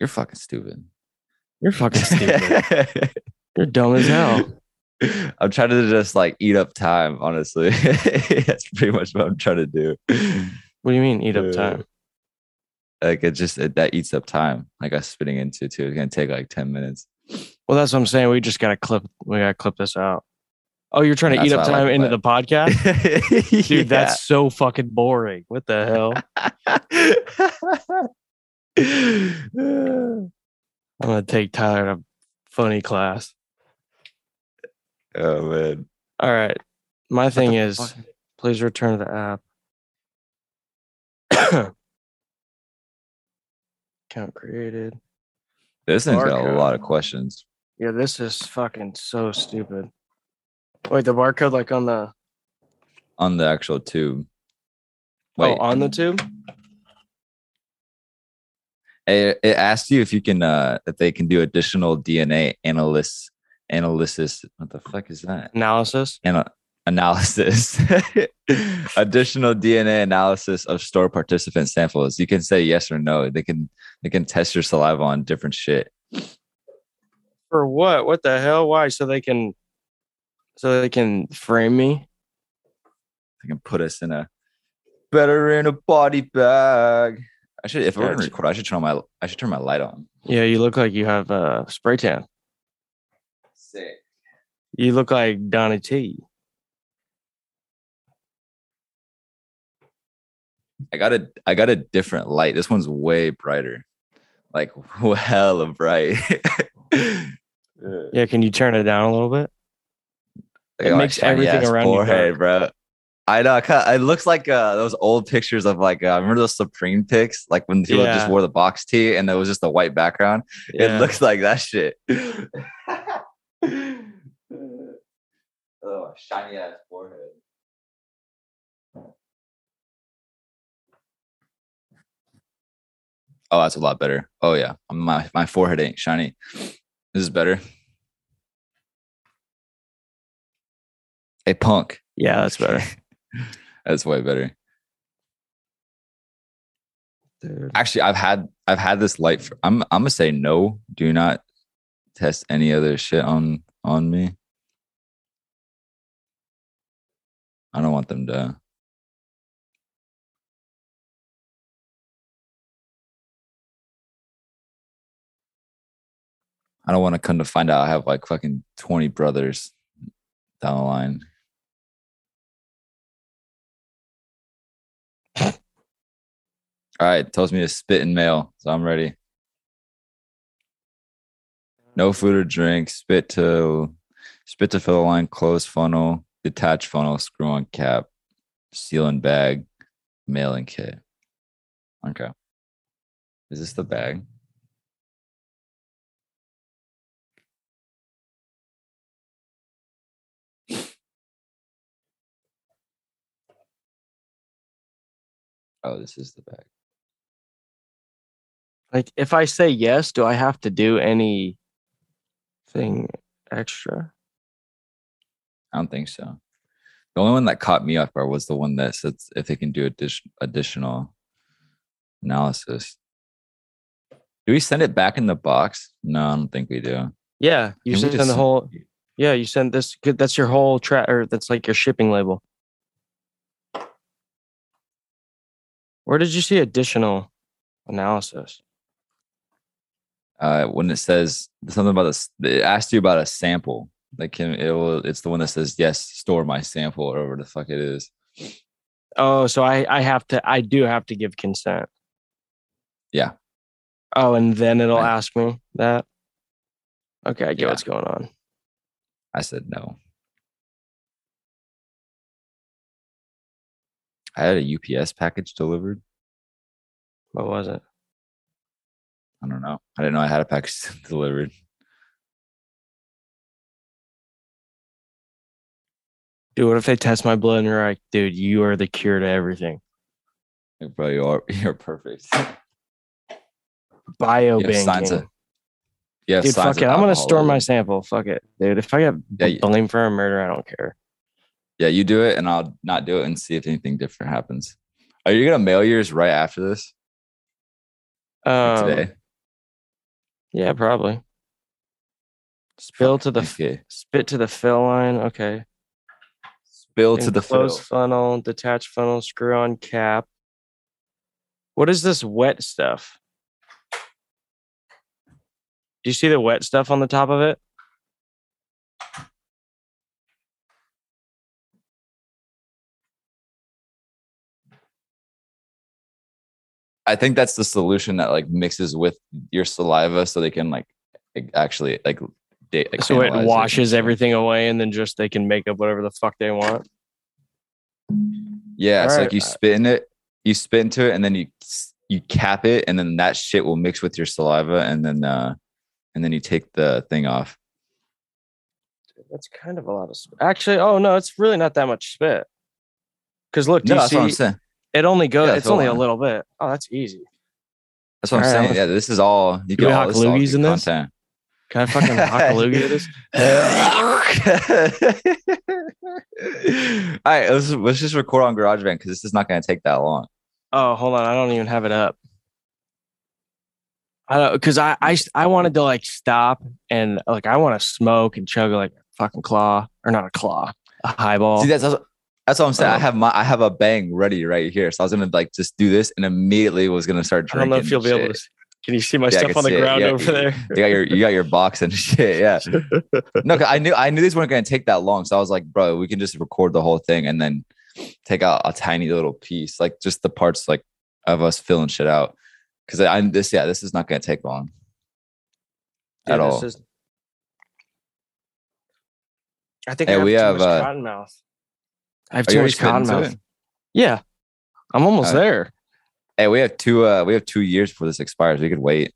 You're fucking stupid. You're fucking stupid. You're dumb as hell. I'm trying to just like eat up time, honestly. That's pretty much what I'm trying to do. What do you mean eat up Uh, time? Like it just it, that eats up time. Like us spitting into too. It's gonna take like 10 minutes. Well, that's what I'm saying. We just gotta clip. We gotta clip this out. Oh, you're trying to That's eat up time like into the podcast, dude. That's so fucking boring. What the hell? Oh I'm gonna take Tyler to funny class. Oh man. All right. My thing is, fuck? please return the app. Account created. This thing's got a lot of questions. Yeah, this is fucking so stupid. Wait, the barcode like on the on the actual tube. oh Wait, on the tube? It, it asks you if you can uh if they can do additional DNA analysis analysis. What the fuck is that? Analysis. Ana- analysis. additional DNA analysis of store participant samples. You can say yes or no. They can they can test your saliva on different shit. For what? What the hell? Why? So they can so they can frame me? They can put us in a better in a body bag. I should if we're gonna record, I should turn my I should turn my light on. Yeah, you look like you have a spray tan. Sick. You look like Donnie T. I got a I got a different light. This one's way brighter. Like hella bright. Like, Yeah, can you turn it down a little bit? It my makes shiny everything ass around you forehead, bro. I know. It looks like uh, those old pictures of like uh, remember those Supreme pics, like when people just wore the box tee and there was just a white background. It looks like that shit. oh, shiny ass forehead. Oh, that's a lot better. Oh yeah, my my forehead ain't shiny. This is better. Hey, punk. yeah, that's better. That's way better. Dude. Actually, I've had I've had this light. For, I'm I'm gonna say no. Do not test any other shit on on me. I don't want them to. I don't want to come to find out I have like fucking 20 brothers down the line. All right, tells me to spit in mail, so I'm ready. No food or drink. Spit to spit to fill the line. Close funnel. Detach funnel. Screw on cap. Seal and bag. Mailing kit. Okay. Is this the bag? Oh, this is the bag. Like if I say yes, do I have to do anything extra? I don't think so. The only one that caught me off guard was the one that says if they can do addition, additional analysis. Do we send it back in the box? No, I don't think we do. Yeah, you Can we send the send- whole. Yeah, you send this. good- That's your whole track, or that's like your shipping label. Where did you see additional analysis? Uh, when it says something about this, it asked you about a sample. Like, can it will? It's the one that says yes, store my sample, or whatever the fuck it is. Oh, so I I have to I do have to give consent. Yeah. Oh, and then it'll Right. ask me that. Okay, I get Yeah. what's going on. I said no. I had a UPS package delivered. What was it? I don't know. I didn't know I had a package delivered. Dude, what if they test my blood and you're like, dude, you are the cure to everything. Bro, you are you're perfect. Bio banking. of- Yeah, Dude, fuck it. I'm gonna store my sample. Fuck it, dude. If I get Yeah, blamed for a murder, I don't care. Yeah, you do it, and I'll not do it, and see if anything different happens. Are you gonna mail yours right after this? Um, today? Yeah, probably. Spill to the Okay. spit to the fill line. Okay. Spill to the closed fill. funnel, detached funnel, screw on cap. What is this wet stuff? Do you see the wet stuff on the top of it? I think that's the solution that like mixes with your saliva so they can like actually like da- like, so it washes and- everything away and then just they can make up whatever the fuck they want. Yeah, it's Alright, like you uh, spit in it, you spit into it, and then you you cap it, and then that shit will mix with your saliva, and then uh, and then you take the thing off. That's kind of a lot of spit. Actually, oh no, it's really not that much spit. Because look, do No, you that's what I'm saying. It only goes Yeah, it's only a little bit. Oh, that's easy. That's what I'm Alright, saying. Yeah, this is all you we all this is all in this? content. Can I fucking hock a loogie this? all right, let's let's just record on GarageBand because this is not going to take that long. Oh, hold on. I don't even have it up. I don't because I, I I wanted to like stop and like I want to smoke and chug like a fucking claw or not a claw, a highball. See, that's that's that's what I'm saying. I Um, have my I have a bang ready right here, so I was gonna like just do this and immediately was gonna start drinking. I don't know if you'll be able to. Can you see my Yeah, stuff on the ground Yeah, over there? You got your you got your box and shit. Yeah. no, I knew I knew these weren't gonna take that long, so I was like, bro, we can just record the whole thing and then take out a tiny little piece, like just the parts like of us filling shit out. Because I'm this, yeah, this is not gonna take long at Dude, this all. is- I think Hey, I have we have, uh, cotton mouth. I have Are too much cotton mouth. Yeah, I'm almost Uh, there. Hey, we have two. uh We have two years before this expires. We could wait.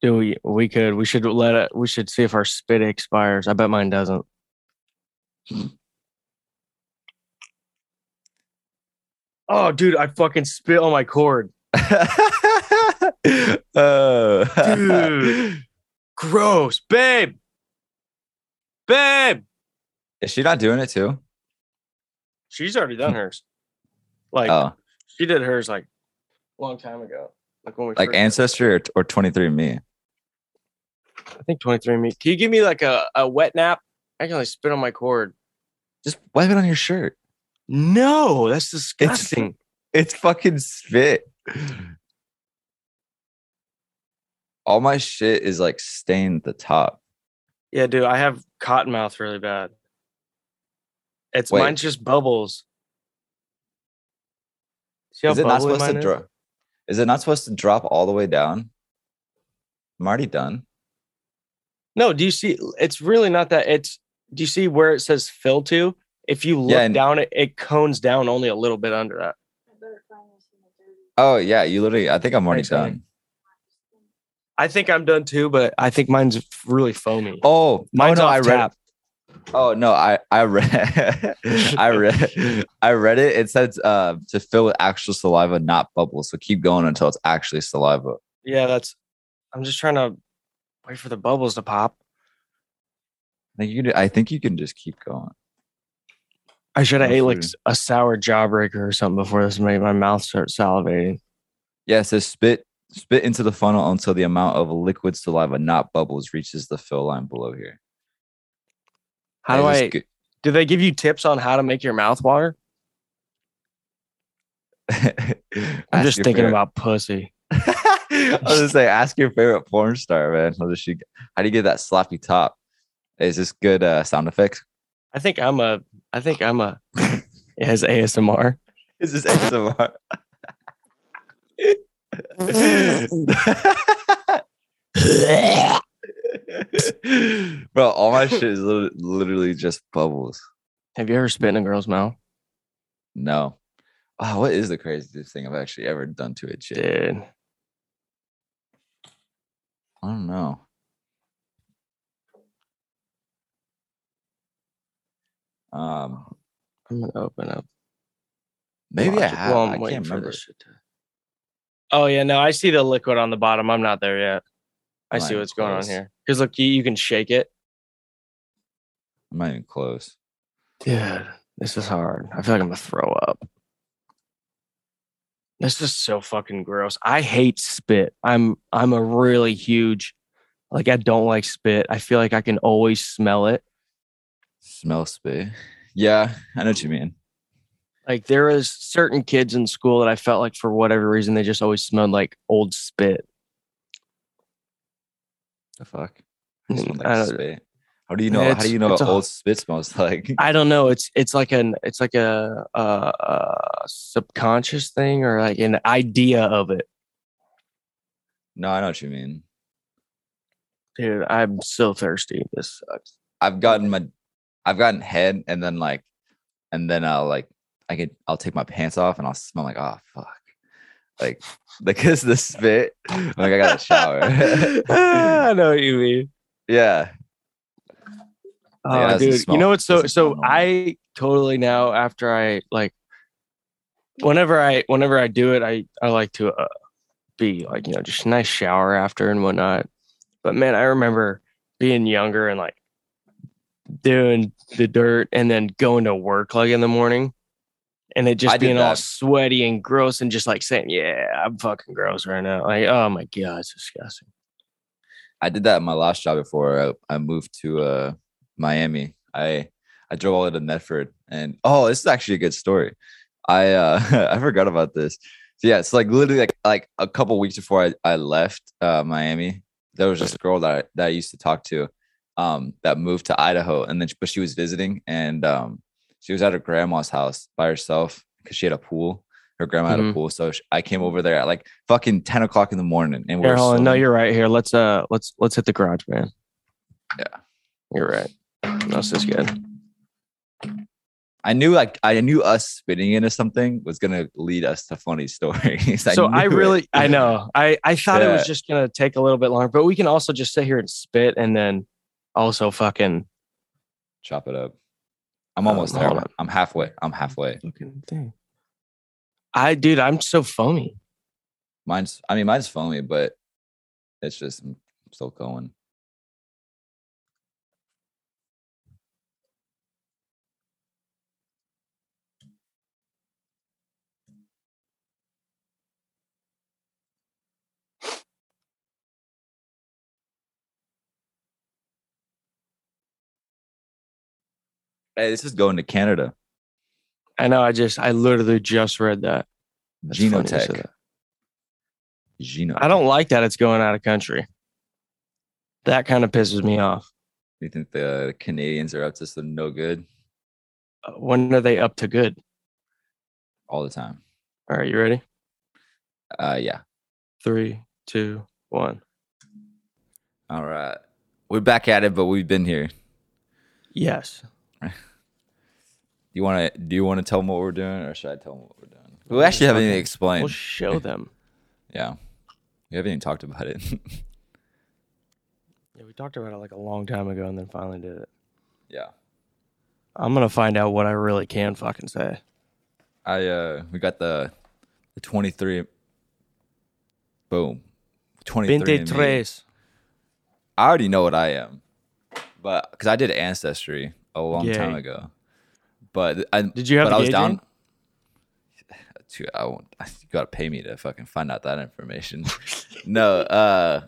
Do we? We could. We should let it. We should see if our spit expires. I bet mine doesn't. Oh, dude, I fucking spit on my cord. uh, Dude. Gross, babe. Babe. Is she not doing it too? She's already done hers. Like Oh, she did hers like a long time ago. Like when we like Ancestry or, or 23 Me? I think 23 me. Can you give me like a, a wet nap? I can like spit on my cord. Just wipe it on your shirt. No, that's disgusting. It's fucking spit. All my shit is like stained at the top. Yeah, dude, I have cotton mouth really bad. It's Wait. mine's just bubbles. See how Is it not supposed to drop? Is it not supposed to drop all the way down? I'm already done. No, do you see? It's really not that. It's. Do you see where it says fill to? If you look Yeah, and- down, it it cones down only a little bit under that. Oh yeah, you literally. I think I'm already Thanks, done. I think I'm done too, but I think mine's really foamy. Oh, oh mine's oh no, I read. tap. Oh no, I I read I read I read it. It says uh to fill with actual saliva, not bubbles. So keep going until it's actually saliva. Yeah, that's. I'm just trying to wait for the bubbles to pop. I think you can, I think you can just keep going. I should have ate like a sour jawbreaker or something before this made my mouth start salivating. Yeah, it says spit spit into the funnel until the amount of liquid saliva, not bubbles, reaches the fill line below here. How do I? just Do they give you tips on how to make your mouth water? I'm just thinking favorite- about pussy. I was gonna say, ask your favorite porn star, man. How does she? How do you get that sloppy top? Is this good uh, sound effects? I think I'm a. I think I'm a. It has ASMR. Is this ASMR? Bro, all my shit is literally just bubbles. Have you ever spit in a girl's mouth? No. Wow, what is the craziest thing I've actually ever done to a chick? Dude. I don't know. Um, I'm gonna open up. maybe I have. I'm I can't remember. shit Oh yeah, no, I see the liquid on the bottom. I'm not there yet. I see what's going on here. Because look, you, you can shake it. I'm not even close. Dude, this is hard. I feel like I'm gonna throw up. This is so fucking gross. I hate spit. I'm I'm a really huge Like I don't like spit. I feel like I can always smell it. Smell spit. Yeah, I know what you mean. Like there was certain kids in school that I felt like for whatever reason they just always smelled like old spit. The fuck? Like I don't- spit. How do you know? How do you know what a- old spit smells like? I don't know. It's it's like an it's like a, a, a subconscious thing or like an idea of it. no, I know what you mean. Dude, I'm so thirsty. This sucks. I've gotten my, I've gotten head, and then like, and then I'll like, I get, I'll take my pants off, and I'll smell like, oh fuck, like, because the spit. I'm like I got to shower. I know what you mean. yeah, Oh, Yeah, dude, you know what's so so. I totally now after I like whenever I whenever I do it I I like to uh, be like you know just a nice shower after and whatnot. But man, I remember being younger and like doing the dirt and then going to work like in the morning and it just I being all sweaty and gross and just like saying, Yeah, I'm fucking gross right now. Like, oh my god, it's disgusting. I did that in my last job before I, I moved to uh Miami. I I drove all the way to Medford, and oh, this is actually a good story. I uh I forgot about this. So yeah, it's like literally like like a couple weeks before I, I left uh Miami, there was a girl that I, that I used to talk to, um, that moved to Idaho, and then but she was visiting, and um, she was at her grandma's house by herself because she had a pool. Her grandma had a Mhm. pool, so sh I came over there at like fucking ten o'clock in the morning, and Here, were hold on. No, you're right. Here, let's uh let's let's hit the garage, man. Yeah. You're right. This is good. I knew like I knew us spitting into something was gonna lead us to funny stories. so I knew it. really I know. I I thought it was just gonna take a little bit longer, but we can also just sit here and spit and then also fucking chop it up. I'm Um, almost there. hold I'm, on. I'm halfway. I'm halfway. fucking thing. I dude, I'm so foamy. Mine's I mean mine's foamy, but it's just I'm still going. Hey, this is going to Canada. I know. I just I literally just read that. That's Genotek. that. Geno. I don't like that it's going out of country. That kind of pisses me off. You think the Canadians are up to some no good Uh, When are they up to good? all the time? All right, you ready? Uh, yeah. Three, two, one. All right. We're back at it, but we've been here. Yes. you want to? Do you want to tell them what we're doing, or should I tell them what we're doing? We actually haven't even explained. We'll show them. yeah, we haven't even talked about it. Yeah, we talked about it like a long time ago and then finally did it. yeah, I'm gonna find out what I really can fucking say. I uh, we got the the twenty three. Boom, twenty three. Veintitrés. I already know what I am, but because I did ancestry a long time ago. But I Did you have but I was down. Dude, I won't. You gotta pay me to fucking find out that information. no, uh,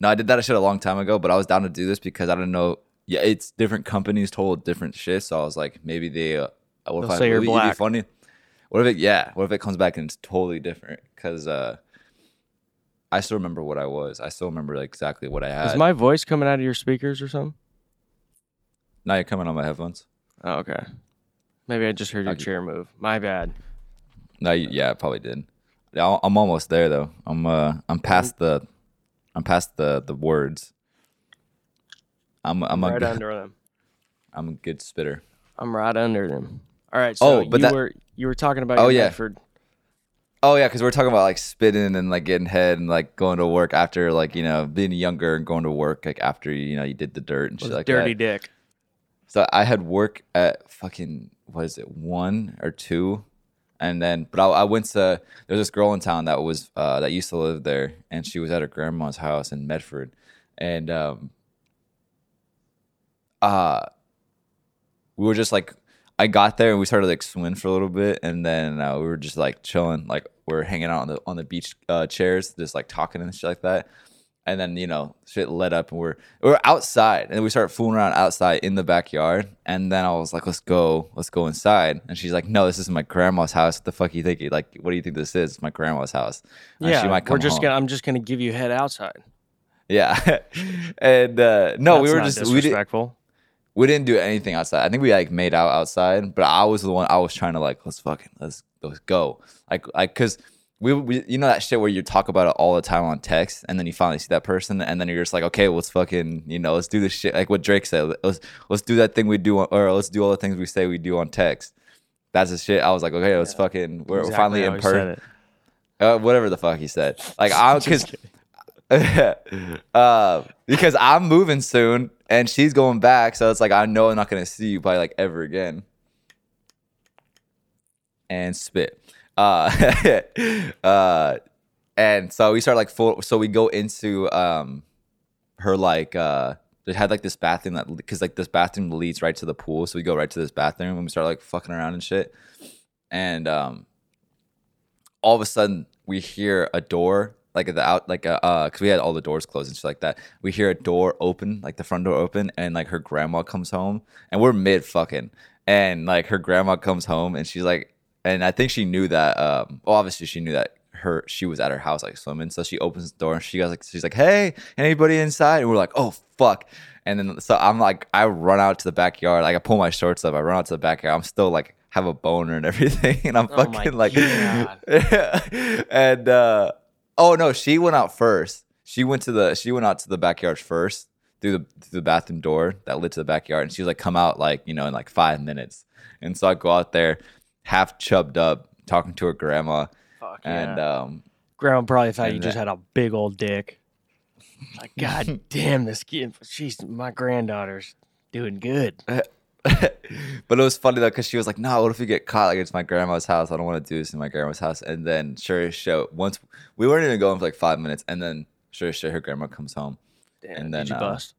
no, I did that shit a long time ago. But I was down to do this because I don't know. Yeah, it's different companies told different shit. So I was like, maybe they. Uh, what They'll if I say you're would it be black. funny? What if it? Yeah. What if it comes back and it's totally different? Because uh, I still remember what I was. I still remember like, exactly what I had. Is my voice coming out of your speakers or something? now you're coming on my headphones. Oh, okay. Maybe I just heard your chair move. My bad. No, you- yeah, I probably did. I'm almost there though. I'm uh, I'm past the, I'm past the the words. I'm I'm a right good, under them. I'm a good spitter. I'm right under them. All right. So Oh, but you that- were you were talking about Oh, your yeah. Medford. Oh yeah, because we're talking about like spitting and like getting head and like going to work after like you know being younger and going to work like after you know you did the dirt and shit like dirty that. dick. So I had work at fucking what is it one or two, and then but I, I went to there's this girl in town that was uh, that used to live there, and she was at her grandma's house in Medford, and um, uh, we were just like I got there and we started like swimming for a little bit, and then uh, we were just like chilling, like we are hanging out on the on the beach uh, chairs, just like talking and shit like that. And then you know shit lit up, and we're we're outside, and we start fooling around outside in the backyard. And then I was like, "Let's go, let's go inside." And she's like, "No, this is my grandma's house. What the fuck you think? Like, what do you think this is? It's my grandma's house." And Yeah, she might come we're just home. gonna. I'm just gonna give you head outside. Yeah, and uh, no, we were just we didn't we didn't do anything outside. I think we like made out outside, but I was the one I was trying to like let's fucking let's let's go like like because we, we you know that shit where you talk about it all the time on text and then you finally see that person and then you're just like okay let's fucking you know let's do this shit like what Drake said let's let's do that thing we do on, or let's do all the things we say we do on text. That's the shit. I was like okay let's fucking we're, Exactly finally in person. Uh, whatever the fuck he said. Like I'm because uh, because I'm moving soon and she's going back, so it's like I know I'm not gonna see you probably like ever again. And spit. Uh, uh, and so we start like full. So we go into um, her like uh, they had like this bathroom that because like this bathroom leads right to the pool, so we go right to this bathroom and we start like fucking around and shit. And um, all of a sudden we hear a door like at the out like uh uh, cause we had all the doors closed and shit like that we hear a door open like the front door open and like her grandma comes home and we're mid fucking and like her grandma comes home and she's like and i think she knew that um well obviously she knew that her she was at her house like swimming. So she opens the door and she goes like she's like hey anybody inside? And we're like oh fuck. And then so i'm like i run out to the backyard. Like i pull my shorts up. I run out to the backyard. I'm still like have a boner and everything. And i'm Oh fucking like and uh oh no she went out first. She went to the she went out to the backyard first through the through the bathroom door that led to the backyard. And she was like come out like you know in like five minutes. And so i go out there half chubbed up talking to her grandma Fuck and yeah. um Grandma probably thought you and just had a big old dick. Like, God damn, this kid, she's my granddaughter's doing good. but it was funny though because she was like, "No, what if we get caught? Like it's my grandma's house. I don't want to do this in my grandma's house." And then sure as shit, once we weren't even going for like five minutes, and then sure as shit, her grandma comes home. Damn, And then, did you uh, bust?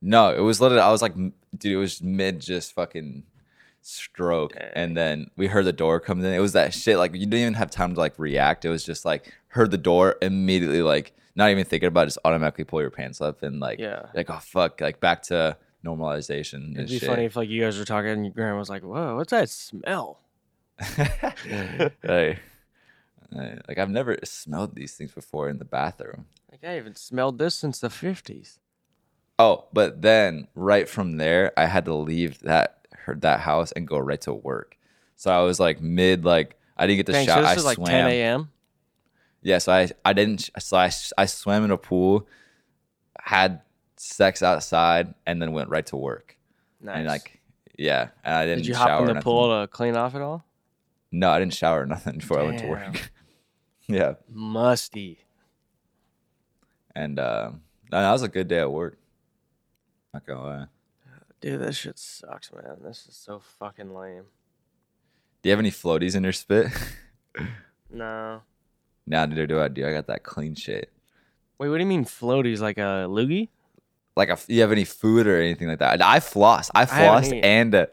No, it was literally I was like, dude, it was mid just fucking stroke, Dang. and then we heard the door come in. It was that shit like you didn't even have time to like react. It was just like heard the door immediately, like not even thinking about it, just automatically pull your pants up and like Yeah. like oh fuck, like back to normalization It'd be shit. funny if like you guys were talking and your grandma was like, "Whoa, what's that smell?" hey, hey, like I've never smelled these things before in the bathroom. Like I haven't smelled this since the fifties. Oh, but then right from there, I had to leave that her, that house and go right to work. So I was like mid, like I didn't get to Dang, shower. so this I is like swam. 10 a.m. Yeah, so I I didn't. So I I swam in a pool, had sex outside, and then went right to work. Nice. And like, yeah, and I didn't. did you shower hop in the nothing. pool to clean off at all? No, I didn't shower or nothing before I went to work. yeah, Musty. and uh, that was a good day at work. Not gonna lie. Dude, this shit sucks, man. This is so fucking lame. Do you have any floaties in your spit? No. nah, neither do I. Do I got that clean shit? Wait, what do you mean floaties? Like a loogie? Like, if you have any food or anything like that? I floss. I floss eaten. and uh,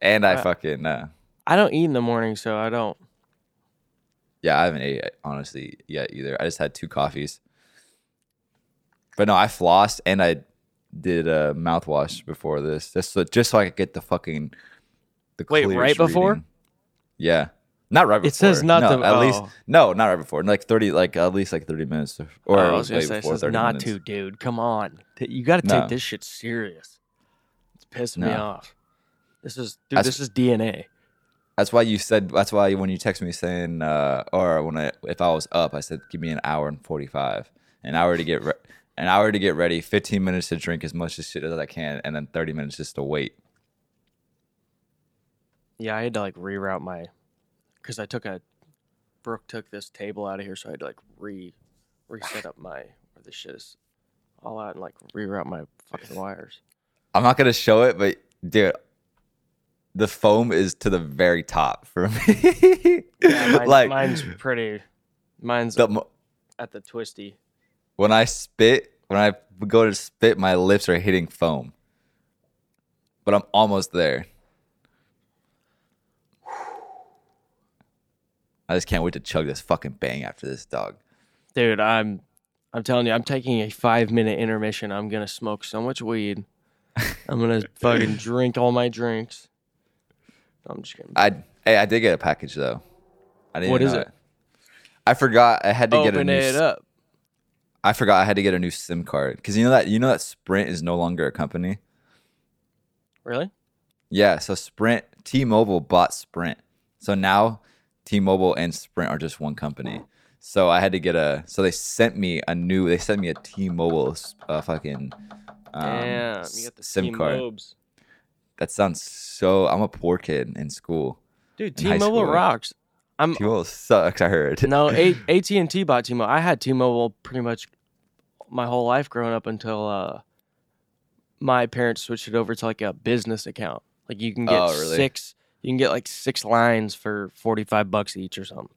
and I Uh, fucking uh, I don't eat in the morning, so I don't. yeah. I haven't ate honestly yet either. I just had two coffees. But no, I flossed and I did a mouthwash before this, just so just so I could get the fucking the Wait, right clearest before? reading. Yeah, not right before. It says not no, the- at least oh. no, not right before. Like thirty, like at least like thirty minutes, or, or Oh, I was gonna way say, it before says not minutes. to, dude. Come on, you got to take No. this shit serious. It's pissing me off. This is, dude. That's- this is DNA. That's why you said. That's why when you text me saying, uh, or when I if I was up, I said give me an hour and forty five, an hour to get re- an hour to get ready, fifteen minutes to drink as much as shit as I can, and then thirty minutes just to wait. Yeah, I had to like reroute my, because I took a, Brooke took this table out of here, so I had to like re, reset up my where this shit is, all out and like reroute my fucking wires. I'm not gonna show it, but dude, the foam is to the very top for me. Yeah, mine, like mine's pretty. Mine's the at the twisty. When I spit, when I go to spit, my lips are hitting foam, but I'm almost there. I just can't wait to chug this fucking bang after this dog. Dude, I'm I'm telling you, I'm taking a five minute intermission. I'm gonna smoke so much weed. I'm gonna fucking drink all my drinks. I'm just kidding. I hey, I did get a package though. I didn't. What is it? I forgot I had to get a Open new. it up. I forgot I had to get a new SIM card because you know that you know that Sprint is no longer a company. Really? Yeah, so Sprint T-Mobile bought Sprint, so now T-Mobile and Sprint are just one company. So I had to get a. So they sent me a new. They sent me a T-Mobile uh, fucking um, Damn, you got the SIM card. T-Mobes. That sounds so. I'm a poor kid in school. Dude, in T-Mobile school. rocks. I'm T-Mobile sucks. I heard. no AT&T bought T-Mobile. I had T-Mobile pretty much my whole life growing up until uh, my parents switched it over to like a business account. Like you can get Oh, really? six, you can get like six lines for forty-five bucks each or something.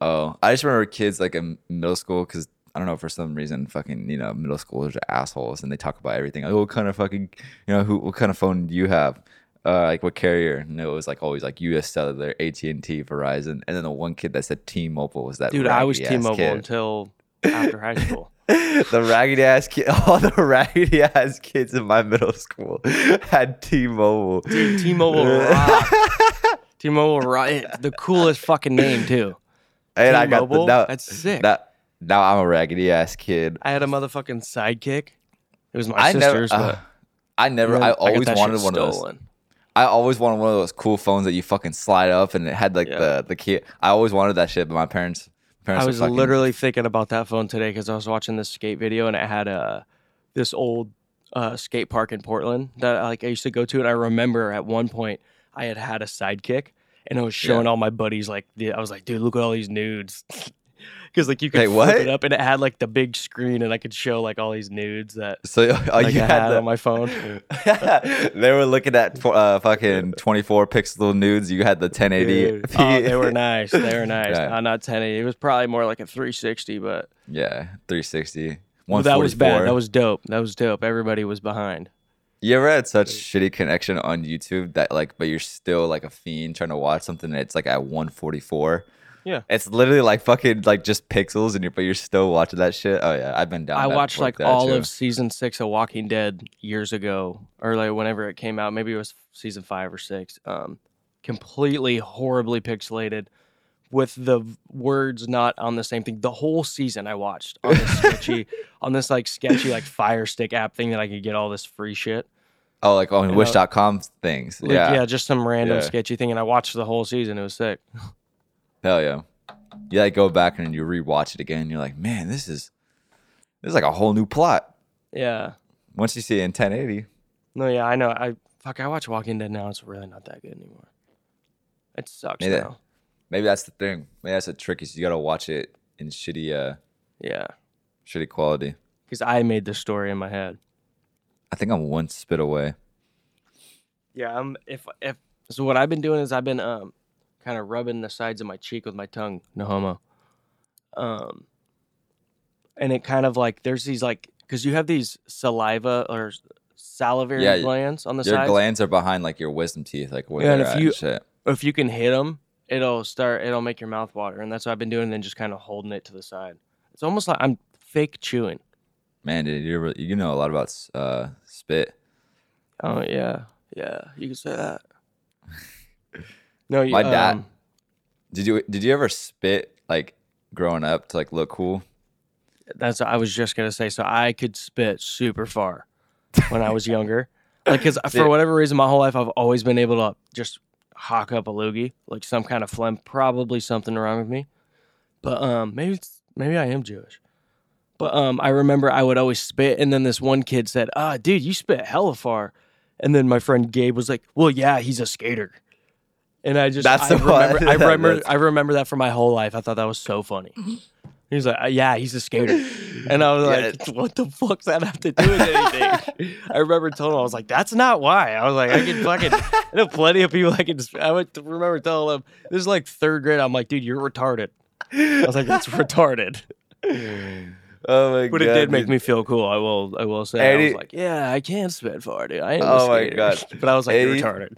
Oh, I just remember kids like in middle school because I don't know for some reason fucking you know middle schoolers are assholes and they talk about everything. Like, oh, what kind of fucking you know who what kind of phone do you have? Uh, like what carrier? And it was like always like U.S. Cellular, AT and T, Verizon, and then the one kid that said T-Mobile was that Dude, I was T-Mobile kid. until after high school. the raggedy ass kid, all the raggedy ass kids in my middle school had T-Mobile. Dude, T-Mobile rocked. T-Mobile, the coolest fucking name too. and I got the T-Mobile? now, That's sick. Now, now I'm a raggedy ass kid. I had a motherfucking sidekick. It was my I never, sister's, uh, but I never, I always shit wanted one of those. I always wanted one of those cool phones that you fucking slide up and it had like Yeah. the the key. I always wanted that shit, but my parents, parents I was fucking- literally thinking about that phone today because I was watching this skate video and it had uh, this old uh, skate park in Portland that like I used to go to, and I remember at one point I had had a sidekick and I was showing all my buddies like the, I was like, dude, look at all these nudes. Because like you could Hey, flip it up and it had like the big screen and I could show like all these nudes that So oh, like, you I had had the, on my phone. they were looking at uh, fucking 24 pixel nudes. You had the 1080. Oh, they were nice. They were nice. Yeah. Uh, not 1080. It was probably more like a 360, but yeah, 360. well, that was bad. That was dope. That was dope. Everybody was behind. You ever had such shitty connection on YouTube that like, but you're still like a fiend trying to watch something that's like at 144. Yeah. It's literally like fucking like just pixels, and you're but you're still watching that shit. Oh yeah, I've been down. I watched like all too. of season six of Walking Dead years ago, or like whenever it came out. Maybe it was season five or six. Um, completely horribly pixelated, with the words not on the same thing. The whole season I watched on this sketchy, on this like sketchy like Fire Stick app thing that I could get all this free shit. Oh, like on know, Wish.com things. Like, yeah. yeah, just some random Yeah. sketchy thing, and I watched the whole season. It was sick. Hell yeah. You like go back and you rewatch it again. And you're like, man, this is this is like a whole new plot. Yeah. Once you see it in 1080, No, yeah, I know. I fuck. I watch Walking Dead now. It's really not that good anymore. It sucks Maybe that- now. maybe that's the thing. Maybe that's the trick is you gotta watch it in shitty uh Yeah, shitty quality. because I made the story in my head. I think I'm one spit away. Yeah, I'm. If if so, what I've been doing is I've been um, kind of rubbing the sides of my cheek with my tongue. No homo. Um, and it kind of like there's these like because you have these saliva or salivary Yeah, glands on the side. Your sides. glands are behind like your wisdom teeth, like where Yeah, and they're if at you- and shit. if you can hit them, it'll start. It'll make your mouth water, and that's what I've been doing. And then just kind of holding it to the side. It's almost like I'm fake chewing. Man, dude, you you know a lot about uh spit. Oh yeah, yeah. You can say that. No, you, My dad- um, Did you did you ever spit like growing up to like look cool? That's what I was just gonna say. So I could spit super far when I was younger, like because for whatever reason, my whole life I've always been able to just hawk up a loogie, like some kind of phlegm. Probably something wrong with me, but um, maybe it's, maybe I am Jewish. But um, I remember I would always spit, and then this one kid said, "Ah, dude, you spit hella far," and then my friend Gabe was like, "Well, yeah, he's a skater." And I just That's I the one. remember, I remember I remember that for my whole life. I thought that was so funny. He was like, "Uh, "Yeah, he's a skater," and I was Yeah, like, "What the fuck's that have to do with anything?" I remember telling him, "I was like, that's not why." I was like, "I can fucking." I know plenty of people I can. Just, I would remember telling him, this is like third grade. I'm like, "Dude, you're retarded." I was like, "That's retarded," Oh my but god! But it did make dude. me feel cool. I will. I will say, I was like, "Yeah, I can spit far, dude. I am Oh my. God. But I was like, "You're Eddie- retarded."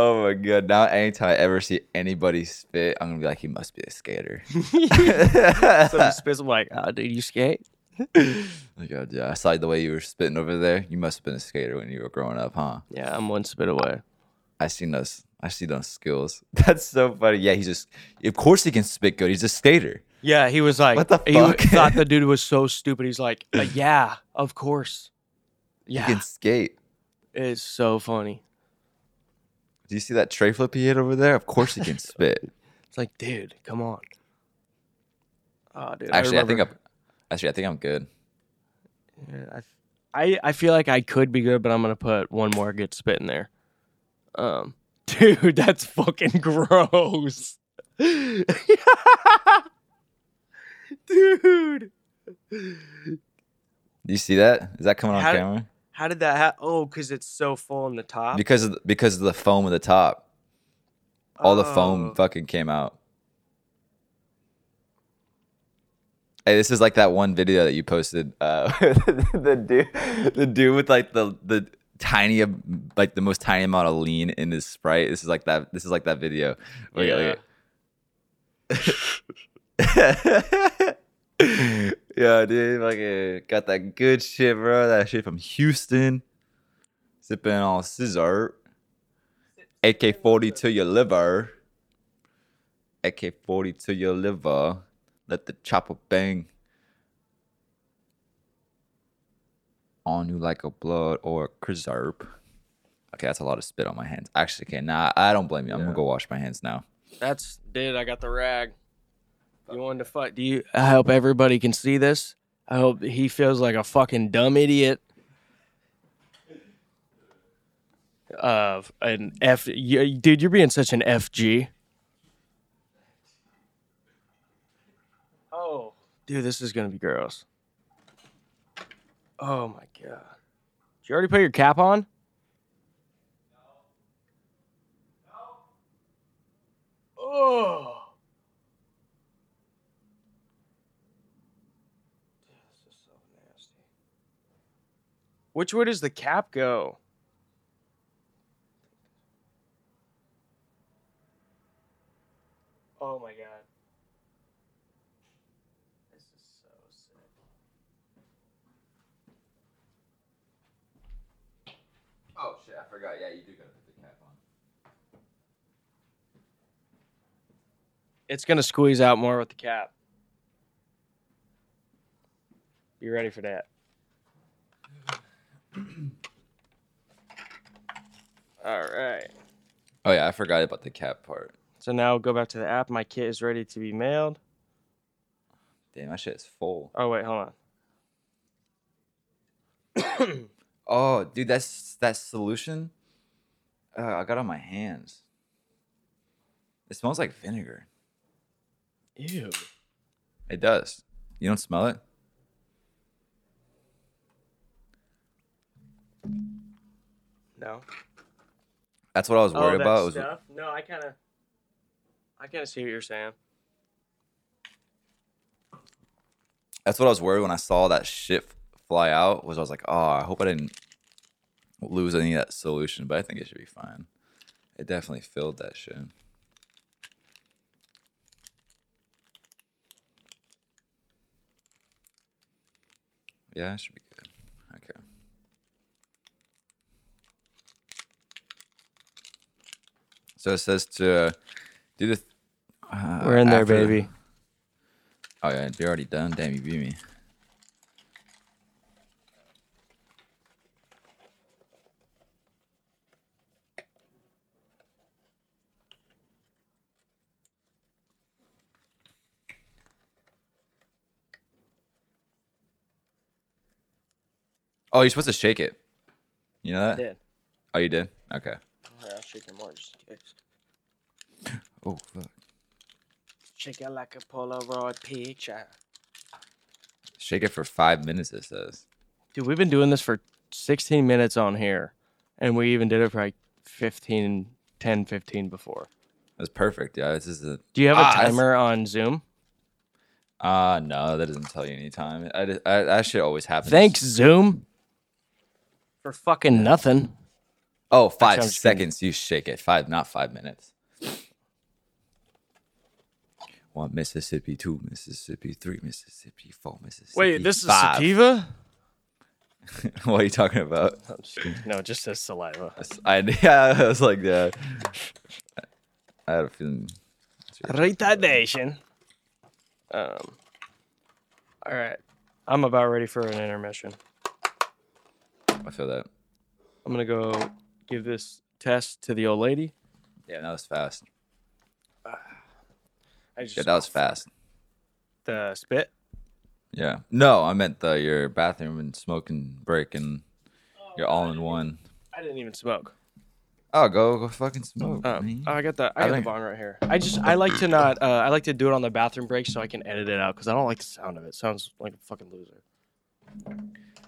Oh my god! Now, anytime I ever see anybody spit, I'm gonna be like, he must be a skater. Some spits. I'm like, oh, dude, you skate? Like, oh, yeah, I saw the way you were spitting over there. You must have been a skater when you were growing up, huh? Yeah, I'm one spit away. I seen those. I see those skills. That's so funny. Yeah, he's just. Of course, he can spit good. He's a skater. Yeah, he was like, What the he fuck? thought the dude was so stupid. He's like, yeah, of course. Yeah, he can skate. it's so funny. Do you see that tray flip he hit over there? Of course, he can spit. It's like, dude, come on. Oh, dude. Actually, I, think I'm. Actually, I think I'm good. Yeah, I, I I feel like I could be good, but I'm gonna put one more good spit in there. Um, dude, that's fucking gross. dude, Do you see that? Is that coming on How camera? How did that happen? Oh, because it's so full in the top. Because of the, because of the foam at the top. All the Oh. foam fucking came out. Hey, this is like that one video that you posted. Uh, the dude, the dude with like the the tiny, like the most tiny amount of lean in his sprite. This is like that. This is like that video. Look at- look at- yeah, dude, fucking got that good shit, bro. That shit from Houston. Sipping on scissor. AK 40 to your liver. AK 40 to your liver. Let the chopper bang. On you like a blood or a preserve. Okay, that's a lot of spit on my hands. Actually, okay, nah, I don't blame you. I'm Yeah. gonna go wash my hands now. That's dude. I got the rag. You wanted to fight? Do you? I hope everybody can see this. I hope he feels like a fucking dumb idiot. Uh, an F, you, dude, you're being such an FG. Oh, dude, this is gonna be gross. Oh my god! Did you already put your cap on? Oh. This is so nasty. Which way does the cap go? Oh my god. This is so sick. Oh shit, I forgot. Yeah, you do gotta put the cap on. It's gonna squeeze out more with the cap. Be ready for that. All right. Oh yeah, I forgot about the cap part. So now go back to the app. My kit is ready to be mailed. Damn, that shit is full. Oh wait, hold on. Oh, dude, that's that solution. Uh, I got on my hands. It smells like vinegar. Ew. It does. You don't smell it? No. That's what I was Oh, worried that about. Was? No, I kind of, I kind of see what you're saying. that's what I was worried when I saw that shit fly out. Was I was like, oh, I hope I didn't lose any of that solution, but I think it should be fine. It definitely filled that shit. Yeah, it should be good. Okay. So it says to do the. Uh, We're in there, after baby. Oh yeah, you're already done. Damn, you beat me. Oh, you're supposed to shake it. You know that? Did. Oh, you did. Okay. I'll shake it more just in case. Oh fuck. Shake it like a Polaroid picture. Shake it for five minutes. It says. Dude, we've been doing this for 16 minutes on here, and we even did it for like 15, 10, 15 before. That's perfect. Yeah, this is a. Do you have a Ah, that's- timer on Zoom? Ah, no, that doesn't tell you any time. I, just- I that shit always happens. Thanks, Zoom. For fucking nothing. Oh, five I'm just kidding. seconds. You shake it. Five, not five minutes. One Mississippi, two Mississippi, three Mississippi, four Mississippi. Wait, this is five. sativa? what are you talking about? I'm just kidding. No, just says saliva. I yeah, I was like that. I had a feeling. Retardation. Um. All right, I'm about ready for an intermission. I feel that. I'm gonna go give this test to the old lady. Yeah, that was fast. I just Yeah, that was fast. the spit. Yeah. No, I meant the your bathroom and smoking break and you're all in one. I didn't even smoke. Oh, go go fucking smoke. Um, man. oh, I got the I I got the think- bong right here. I just I like to not uh, I like to do it on the bathroom break so I can edit it out because I don't like the sound of it. Sounds like a fucking loser.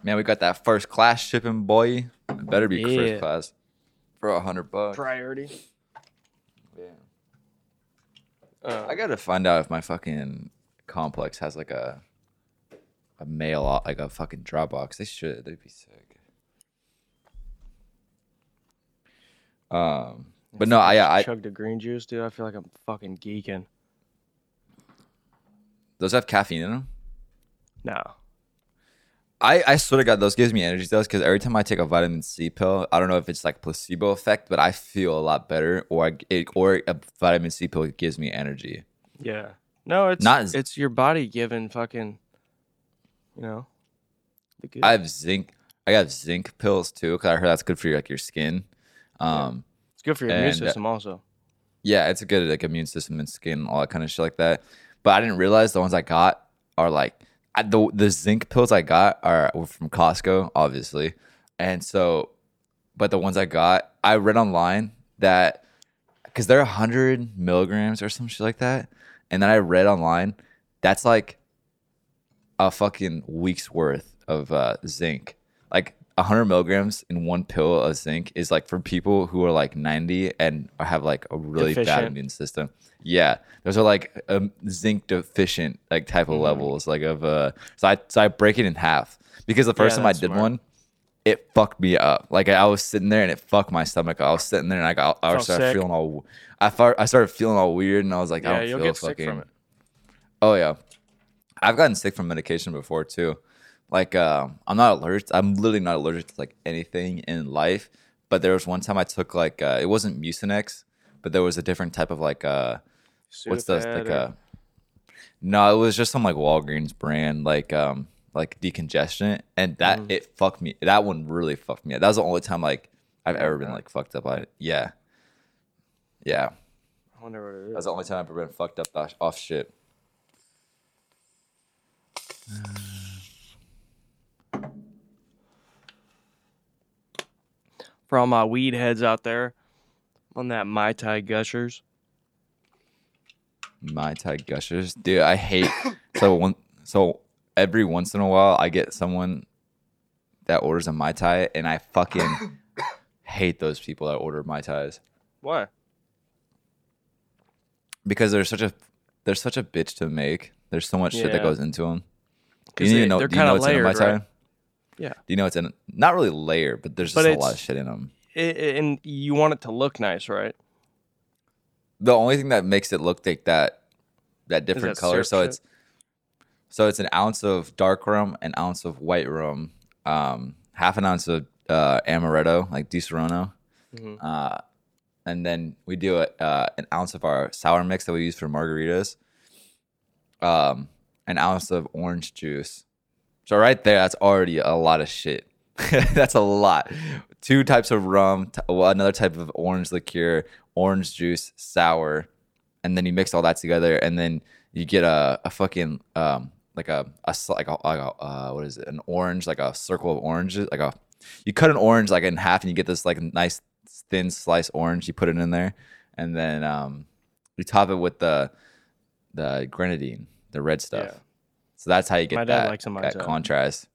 Man, we got that first class shipping, boy. It better be Yeah. first class for a hundred bucks. Priority. Yeah. Uh, I gotta find out if my fucking complex has like a a mail like a fucking Dropbox. They should. They'd be sick. Um, but no, I I chugged a green juice, dude. I feel like I'm fucking geeking. those have caffeine in them. No. I, I swear to God, those gives me energy those because every time I take a vitamin C pill, I don't know if it's like placebo effect, but I feel a lot better, or I, it, or a vitamin C pill gives me energy. Yeah. No, it's Not it's your body giving fucking you know the good. I have zinc. I got zinc pills too because I heard that's good for your like your skin. Um, it's good for your immune and, uh, system also. yeah, it's a good like immune system and skin, all that kind of shit like that. But I didn't realize the ones I got are like I, the the zinc pills I got are were from Costco, obviously, and so, but the ones I got, I read online that because they're hundred milligrams or some shit like that, and then I read online that's like a fucking week's worth of uh, zinc, like. 100 milligrams in one pill of zinc is like for people who are like 90 and have like a really bad immune system. Yeah, those are like um, zinc deficient like type Mm-hmm. of levels, like of uh. So I so I break it in half because the first Yeah, time I did smart. one, it fucked me up. Like I was sitting there and it fucked my stomach. I was sitting there and I got I started sick. feeling all. I far, I started feeling all weird and I was like, I Yeah, don't you'll feel get sick fucking. from it. Oh yeah, I've gotten sick from medication before too. Like uh, I'm not allergic. I'm literally not allergic to like anything in life. But there was one time I took like uh, it wasn't Mucinex, but there was a different type of like uh, what's the like or- uh no, it was just some like Walgreens brand like um like decongestant, and that Mm-hmm. it fucked me. That one really fucked me. That was the only time like I've ever been like fucked up by it. Yeah, yeah. I wonder what it is. That's the only time I've ever been fucked up off shit. For all my weed heads out there on that Mai Tai Gushers. Mai Tai gushers, dude. I hate so one so every once in a while I get someone that orders a mai tai, and I fucking hate those people that order mai tais Why? because they're such a they're such a bitch to make. There's so much shit that goes into them. You they- even know? they're Do you know kinda what's in a mai layered, tai? right? Yeah. Do you know it's in? Not really layered, but there's But just a lot of shit in them. I- I- and you want it to look nice, right? The only thing that makes it look like that that different that color, so shit? it's so it's an ounce of dark rum, an ounce of white rum, um, half an ounce of uh, amaretto, like Disaronno, Mhm. uh, and then we do a, uh, an ounce of our sour mix that we use for margaritas, um, an ounce of orange juice. So right there, that's already a lot of shit. that's a lot. Two types of rum, t- another type of orange liqueur, orange juice, sour, and then you mix all that together, and then you get a, a fucking um like a, a like a, like a uh, what is it? An orange, like a circle of oranges, like a you cut an orange like in half, and you get this like nice thin slice orange. You put it in there, and then um you top it with the the grenadine, the red stuff. Yeah. So that's how you get My dad that, that contrast.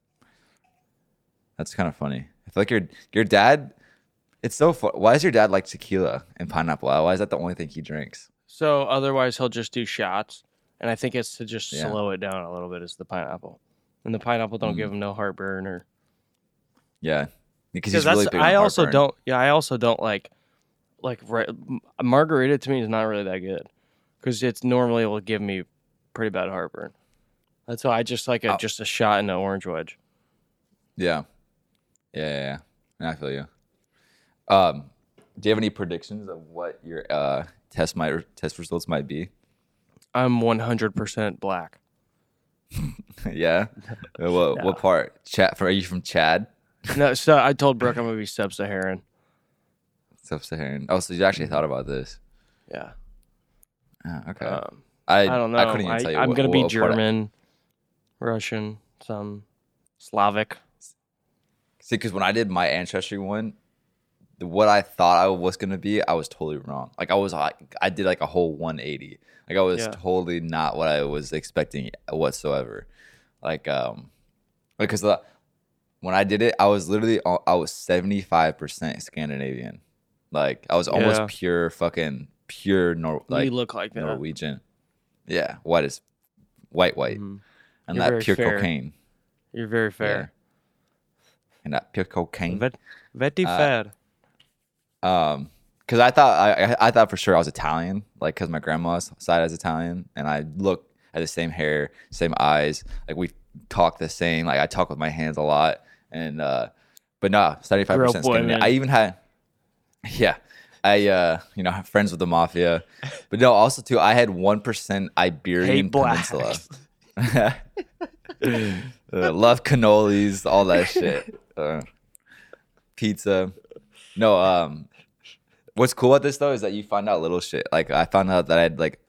That's kind of funny. I feel like your your dad. It's so fun. Why does your dad like tequila and pineapple? Why is that the only thing he drinks? So otherwise, he'll just do shots, and I think it's to just Yeah. slow it down a little bit. Is the pineapple, and the pineapple don't Mm. give him no heartburn or Yeah, because he's really that's big I also heartburn. don't. Yeah, I also don't like like m- margarita. To me, is not really that good because it's normally will give me pretty bad heartburn. That's why I just like a Oh. just a shot in the orange wedge. Yeah. Yeah, yeah, yeah. I feel you. Um, do you have any predictions of what your uh test might test results might be? I'm 100% black. yeah. What what part? Chad? Are you from Chad? No, so I told Brooke I'm gonna be sub-Saharan. Sub-Saharan. Oh, so you actually thought about this? Yeah. Oh, okay. Um, I I don't know. I couldn't even I, tell you. what- gonna be what I- German, Russian, some Slavic. See, because when I did my ancestry one, the, what I thought I was gonna be, I was totally wrong. Like I was like I did like a whole 180. Like I was Yeah. totally not what I was expecting whatsoever. Like um, because the when I did it, I was literally I was 75 percent Scandinavian. Like I was almost Yeah. pure fucking pure Nor like you look like that. Norwegian. Yeah, white is white white, Mhm. And You're that pure fair. cocaine. You're very fair. And that pure cocaine. Vet, very Uh, fair. Um, because I thought I I- thought for sure I was Italian, like because my grandma's side is Italian, and I look at the same hair, same eyes, like we talk the same. Like I talk with my hands a lot, and uh, but no, seventy five percent Scandinavian. I even had, yeah, I uh, you know, have friends with the mafia, but no, also too, I had one percent Iberian. Peninsula. Uh, love cannolis, all that shit. Uh, pizza. No, um, what's cool about this though is that you find out little shit. Like I found out that I had like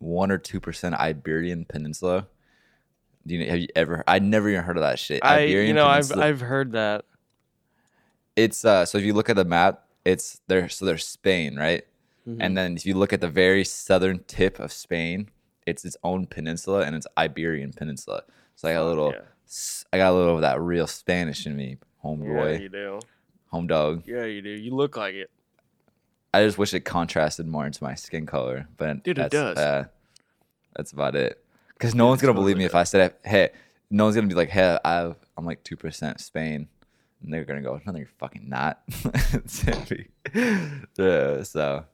one or two percent Iberian Peninsula. Do you have you ever? I'd never even heard of that shit. I, you know, I've I've heard that. it's uh. So if you look at the map, it's there. So there's Spain, right? Mm-hmm. And then if you look at the very southern tip of Spain, it's its own peninsula and it's Iberian Peninsula. So I got a little, yeah. I got a little of that real Spanish in me, homeboy. Yeah, you do. home dog. Yeah, you do. You look like it. I just wish it contrasted more into my skin color, but Dude, it does. Uh, that's about it. Because no one's gonna believe me if I said, "Hey," no one's gonna be like, "Hey, I, I'm like two percent Spain," and they're gonna go, "No, you're fucking not." yeah, so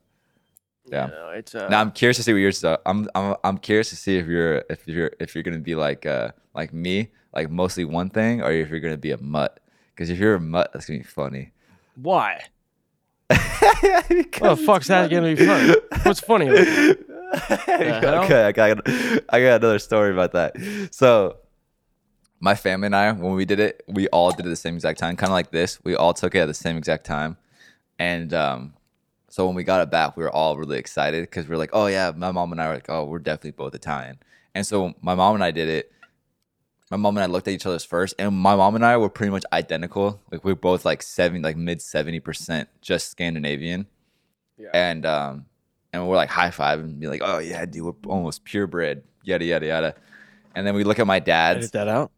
Yeah. No, it's uh, now I'm curious to see what yours. So I'm I'm I'm curious to see if you're if you're if you're gonna be like uh like me, like mostly one thing, or if you're gonna be a mutt. Because if you're a mutt, that's gonna be funny. why. What the fuck's that gonna be funny? What's funny? About it? hell? okay, I got I got another story about that. So my family and I, when we did it, we all did it at the same exact time, kind of like this. We all took it at the same exact time, and um, so when we got it back, we were all really excited because we are like, oh yeah, my mom and I were like, oh, we're definitely both Italian. And so my mom and I did it. My mom and I looked at each other's first, and my mom and I were pretty much identical. Like we are both like seven, like mid seventy percent, just Scandinavian. Yeah. And um, and we're like high five and be like, oh yeah, dude, we're almost purebred, yada yada yada. And then we look at my dad's, Edit that out.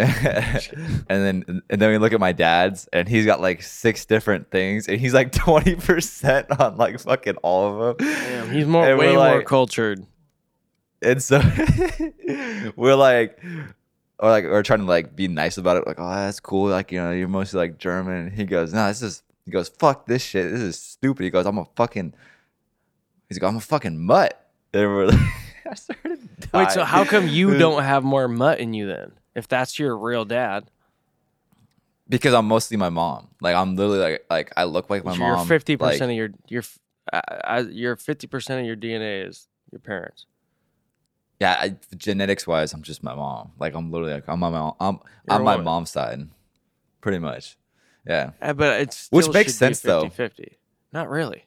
and then and then we look at my dad's, and he's got like six different things, and he's like twenty percent on like fucking all of them. Damn, he's more And way more like- cultured. And so we're like, or like, we're trying to like be nice about it. Like, oh, that's cool. Like, you know, you're mostly like German. And he goes, no, this is, he goes, fuck this shit. This is stupid. He goes, I'm a fucking, he's like, I'm a fucking mutt. And we're like, I started Wait, so how come you don't have more mutt in you then? If that's your real dad, Because I'm mostly my mom. Like, I'm literally like, like I look like my you're mom. fifty percent of your your uh, your fifty percent of your DNA is your parents. Yeah, I, genetics wise, I'm just my mom. Like, I'm literally like, I'm on my. I'm, You're I'm my woman. mom's side, pretty much. Yeah. Uh, but it's Which makes sense, though. 50-50. Not really.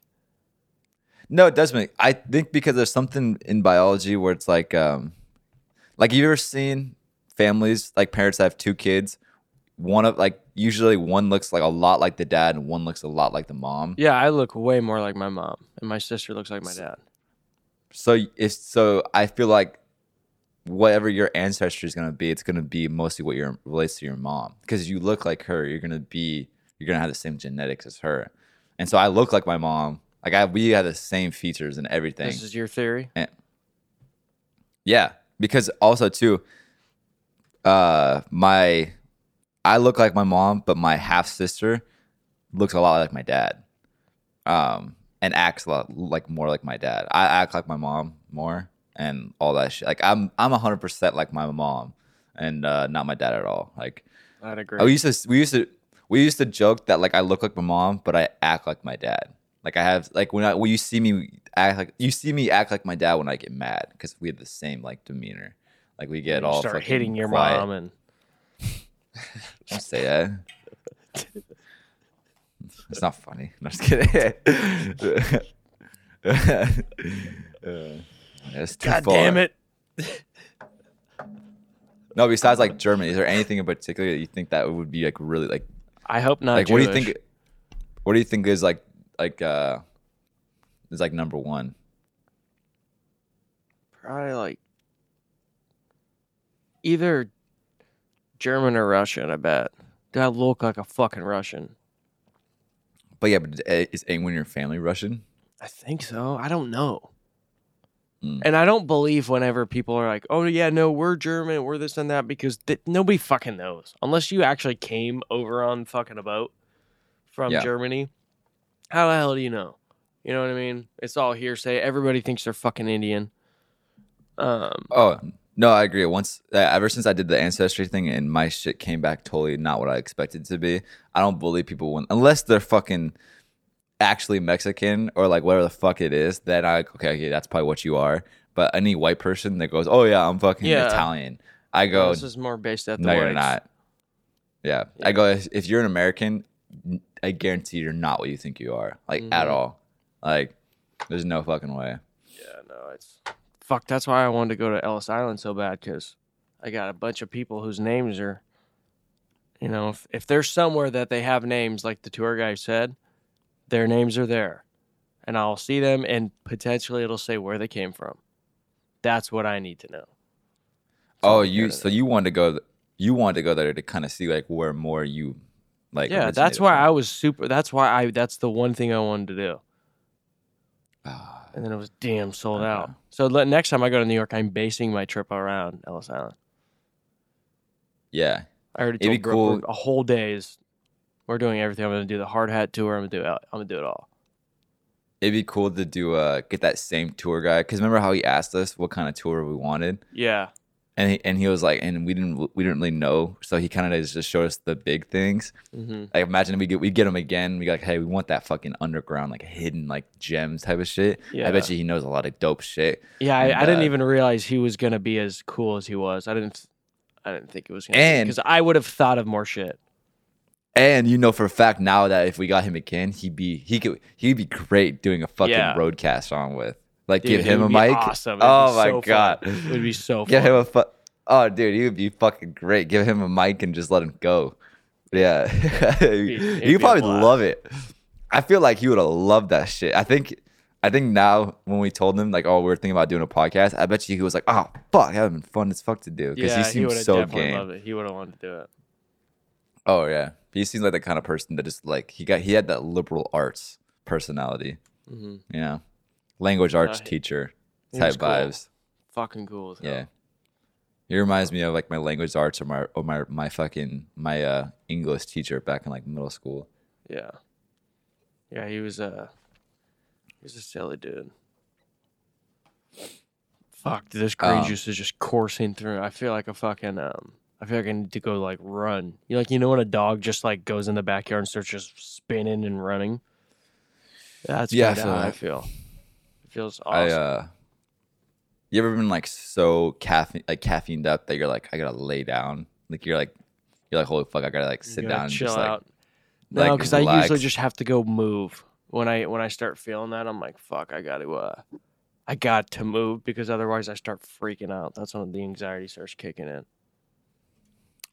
No, it does make. I think because there's something in biology where it's like, um, like you ever seen families like parents that have two kids, one of like usually one looks like a lot like the dad and one looks a lot like the mom. Yeah, I look way more like my mom, and my sister looks like my dad. So it's so I feel like whatever your ancestry is gonna be, it's gonna be mostly what your relates to your mom because you look like her. You're gonna be you're gonna have the same genetics as her, and so I look like my mom. Like I we have the same features and everything. This is your theory. Yeah, because also too, uh, my I look like my mom, but my half sister looks a lot like my dad. Um, and acts a lot like more like my dad. I act like my mom more and all that shit. Like I'm I'm hundred percent like my mom and uh, not my dad at all. Like I'd agree. we used to we used to we used to joke that like I look like my mom, but I act like my dad. Like I have like when I when you see me act like you see me act like my dad when I get mad because we have the same like demeanor. Like we get You all start hitting your quiet. mom and Don't say that. it's not funny. I'm just kidding. Uh, it's too God far. damn it. No, besides like German, is there anything in particular that you think that would be like really like I hope not. like what do you think what do you think is like like uh is like number one? Probably like either German or Russian. I bet. Do I look like a fucking Russian? But yeah, but is anyone in your family Russian? I think so. I don't know. Mm. And I don't believe whenever people are like, "Oh yeah, no, we're German, we're this and that," because th- nobody fucking knows unless you actually came over on fucking a boat from Yeah. Germany. How the hell do you know? You know what I mean? It's all hearsay. Everybody thinks they're fucking Indian. Um, Oh no, I agree. Once uh, ever since I did the ancestry thing and my shit came back totally not what I expected to be. I don't believe people when unless they're fucking actually Mexican or like whatever the fuck it is. Then I okay, okay, that's probably what you are. But any white person that goes, oh yeah, I'm fucking Yeah. Italian. I go, this is more based at the no, you're whites. not. Yeah. I go, if, if you're an American, I guarantee you're not what you think you are, like at Mhm. all. Like, there's no fucking way. Yeah, no, it's fuck. That's why I wanted to go to Ellis Island so bad because I got a bunch of people whose names are, you know, if if there's somewhere that they have names like the tour guide said, their names are there, and I'll see them and potentially it'll say where they came from. That's what I need to know. That's Oh, you so know. you wanted to go, you wanted to go there to kind of see like where more you, like. yeah, that's why from. I was super. That's why I. That's the one thing I wanted to do. Ah, And then it was damn sold Okay. out. So le- next time I go to New York, I'm basing my trip around Ellis Island. yeah, I already It'd told Brooke cool- a whole day is we're doing everything. I'm gonna do the hard hat tour. I'm gonna do it. I'm gonna do it all. it'd be cool to do uh get that same tour guide because remember how he asked us what kind of tour we wanted, Yeah, and he and he was like, and we didn't we didn't really know, so he kind of just showed us the big things. hmm Like imagine we get we get him again. We like, hey, we want that fucking underground, like hidden, like gems type of shit. yeah. I bet you he knows a lot of dope shit. Yeah, I, and, I didn't uh, even realize he was gonna be as cool as he was. I didn't. I didn't think it was gonna. Because I would have thought of more shit. And you know for a fact now that if we got him again, he'd be he could he'd be great doing a fucking Yeah. roadcast on with. Like Dude, give him a mic. Awesome. It'd Oh my so god. it would be so. Fun. him a fu- Oh dude, he would be fucking great. Give him a mic and just let him go. Yeah. He'd probably love it. I feel like he would have loved that shit. I think I think now when we told him like, oh, we are thinking about doing a podcast, I bet you he was like, oh fuck, that would have been fun as fuck to do. Because Yeah, he he seems have so game. loved it. He would have wanted to do it. Oh yeah, he seems like the kind of person that just like he got he had that liberal arts personality, hmm you know, language arts he- teacher type cool. vibes. Fucking cool. As hell. Yeah, he reminds me of like my language arts or my or my my fucking my uh English teacher back in like middle school. Yeah. Yeah, he was a he was a silly dude. Fuck, this green Um, juice is just coursing through. I feel like a fucking um I feel like I need to go like run. You like you know when a dog just like goes in the backyard and starts just spinning and running? That's Yeah, I feel how I feel. It feels I awesome. uh, you ever been like so caffeine like caffeined up that you're like I gotta lay down, like you're like you're like holy fuck, I gotta like sit gotta down and chill just like out. No, like, because I usually just have to go move. When I when I start feeling that, I'm like, fuck, I got to uh I got to move because otherwise I start freaking out. That's when the anxiety starts kicking in.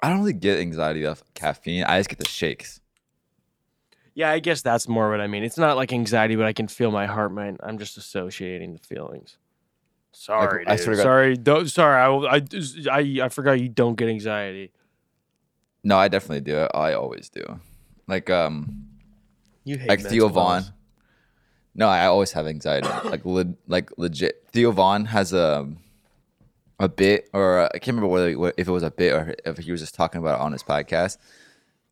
I don't really get anxiety off caffeine. I just get the shakes. Yeah, I guess that's more what I mean. It's not like anxiety, but I can feel my heart. Man, I'm just associating the feelings. Sorry, I dude. swear to God- sorry, don't, sorry. I, I, I, I forgot you don't get anxiety. No, I definitely do. I always do. Like um, You hate like Theo mental Von. illness. No, I always have anxiety. like le- like legit. Theo Von has a a bit, or uh, I can't remember whether if it was a bit or if he was just talking about it on his podcast.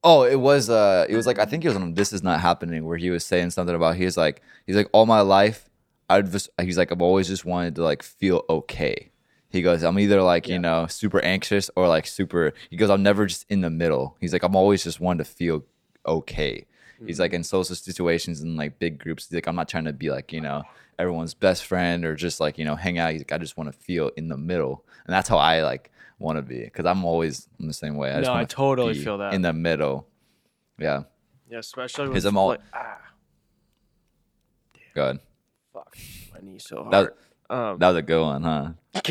Oh, it was. Uh, it was like I think it was on "This Is Not Happening" where he was saying something about he's like he's like all my life I've just he's like I've always just wanted to like feel okay. He goes I'm either like you know super anxious or like super. He goes I'm never just in the middle. He's like I'm always just wanting to feel okay. He's like in social situations and like big groups. He's like I'm not trying to be like you know everyone's best friend or just like you know hang out. He's like I just want to feel in the middle, and that's how I like want to be because I'm always in the same way. I just No, I wanna totally be feel that. in the middle. Yeah, Yeah, especially 'Cause with I'm all- like, ah, good. fuck, my knee so hard. That um, that was a good one, huh?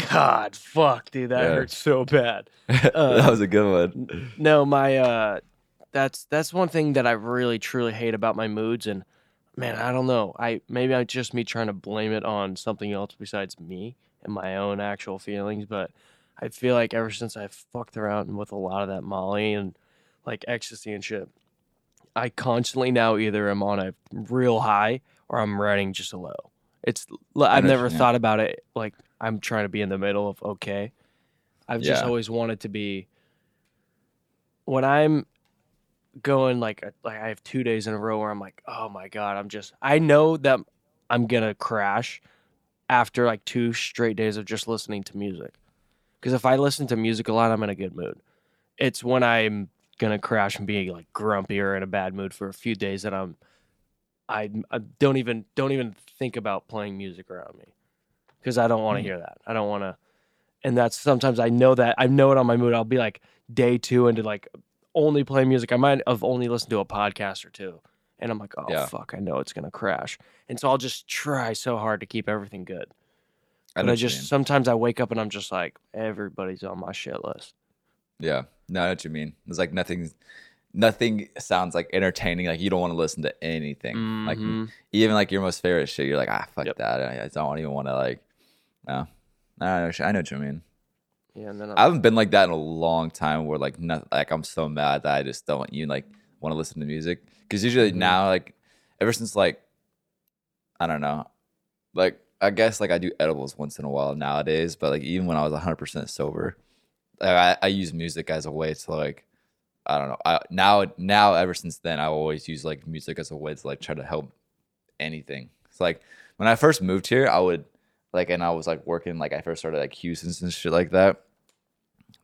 God, fuck, dude, that Yeah. hurts so bad. that was a good one. No, my uh, that's that's one thing that I really truly hate about my moods, and man, I don't know. I maybe I'm just me trying to blame it on something else besides me and my own actual feelings, but I feel like ever since I fucked around with a lot of that Molly and like ecstasy and shit, I constantly now either am on a real high or I'm riding just a low. It's I've never mean. thought about it like I'm trying to be in the middle of okay. I've just Yeah. always wanted to be when I'm going like uh, like I have two days in a row where I'm like, oh my god, I'm just I know that I'm gonna crash after like two straight days of just listening to music. Because if I listen to music a lot, I'm in a good mood. It's when I'm gonna crash and be like grumpy or in a bad mood for a few days that I'm I, I don't even don't even think about playing music around me because I don't want to Mm. hear that. I don't want to, and that's sometimes I know that I know it on my mood. I'll be like day two into like only play music. I might have only listened to a podcast or two, and I'm like, oh Yeah. fuck, I know it's gonna crash, and so I'll just try so hard to keep everything good. I But I just mean. sometimes I wake up and I'm just like everybody's on my shit list. Yeah, no, I know what you mean. It's like nothing, nothing sounds like entertaining. Like you don't want to listen to anything. Like Mhm. even like your most favorite shit, you're like, ah, fuck Yep. that. I, I don't even want to like. No, I know, I know what you mean. yeah, and then I'm, I haven't been like that in a long time. Where like, not like I'm so mad that I just don't you like want to listen to music. Because usually Mhm. now, like, ever since like, I don't know, like I guess like I do edibles once in a while nowadays. But like even when I was 100 percent sober, like, I I use music as a way to like. I don't know. I now now ever since then I always use like music as a way to like try to help anything. It's like when I first moved here, I would like and I was like working like I first started like Houston's and shit like that.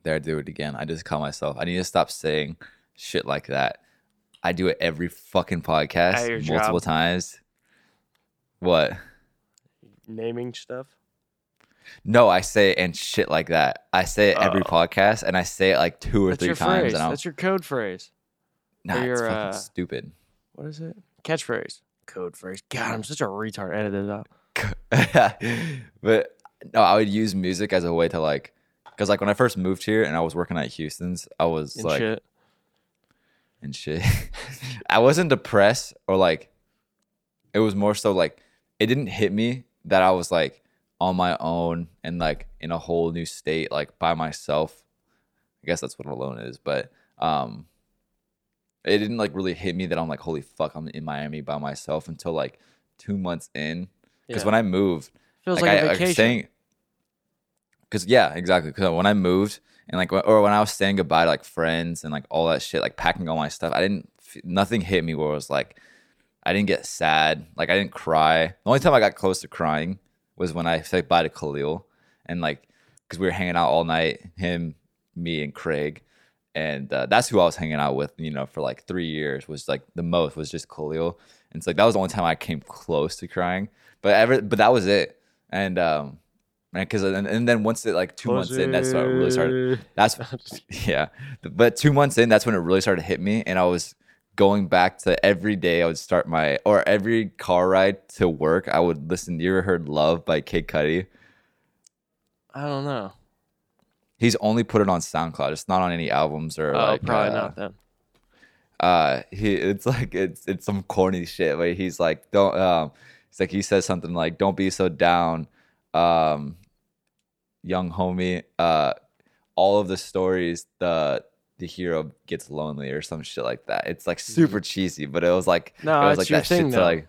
There I do it again. I just call myself. I need to stop saying shit like that. I do it every fucking podcast multiple job? times. What? Naming stuff. No, I say it and shit like that. I say it every Oh. podcast and I say it like two or That's three your times phrase. and I'm That's your code phrase. nah, it's your, fucking uh, stupid. What is it? Catchphrase. Code phrase. God, I'm such a retard. Edit it out. but no, I would use music as a way to like, because like when I first moved here and I was working at Houston's, I was And like shit. and shit. I wasn't depressed or like, it was more so like it didn't hit me that I was like on my own and like in a whole new state, like by myself. I guess that's what alone is, but um, it didn't like really hit me that I'm like, holy fuck, I'm in Miami by myself until like two months in. Because Yeah. when I moved, Feels like, like, I, I vacation. saying, because yeah, exactly. Because when I moved and like, or when I was saying goodbye to like friends and like all that shit, like packing all my stuff, I didn't. Nothing hit me where it was like, I didn't get sad. Like I didn't cry. The only time I got close to crying was when I said bye to Khalil, and like, because we were hanging out all night, him, me, and Craig. And uh, that's who I was hanging out with, you know, for like three years. Was like the most was just Khalil, and it's like that was the only time I came close to crying. But ever, but that was it. And um, and because and, and then once it like two months in, that's when it really started. That's yeah. But two months in, that's when it really started to hit me, and I was going back to every day. I would start my or every car ride to work. I would listen. You ever heard "Love" by Kid Cudi? I don't know. He's only put it on SoundCloud. It's not on any albums or Oh, like probably uh, not then. uh he it's like it's it's some corny shit where he's like don't um it's like he says something like don't be so down um young homie uh all of the stories the the hero gets lonely or some shit like that it's like mm-hmm. super cheesy but it was like No, it was like that thing, shit to like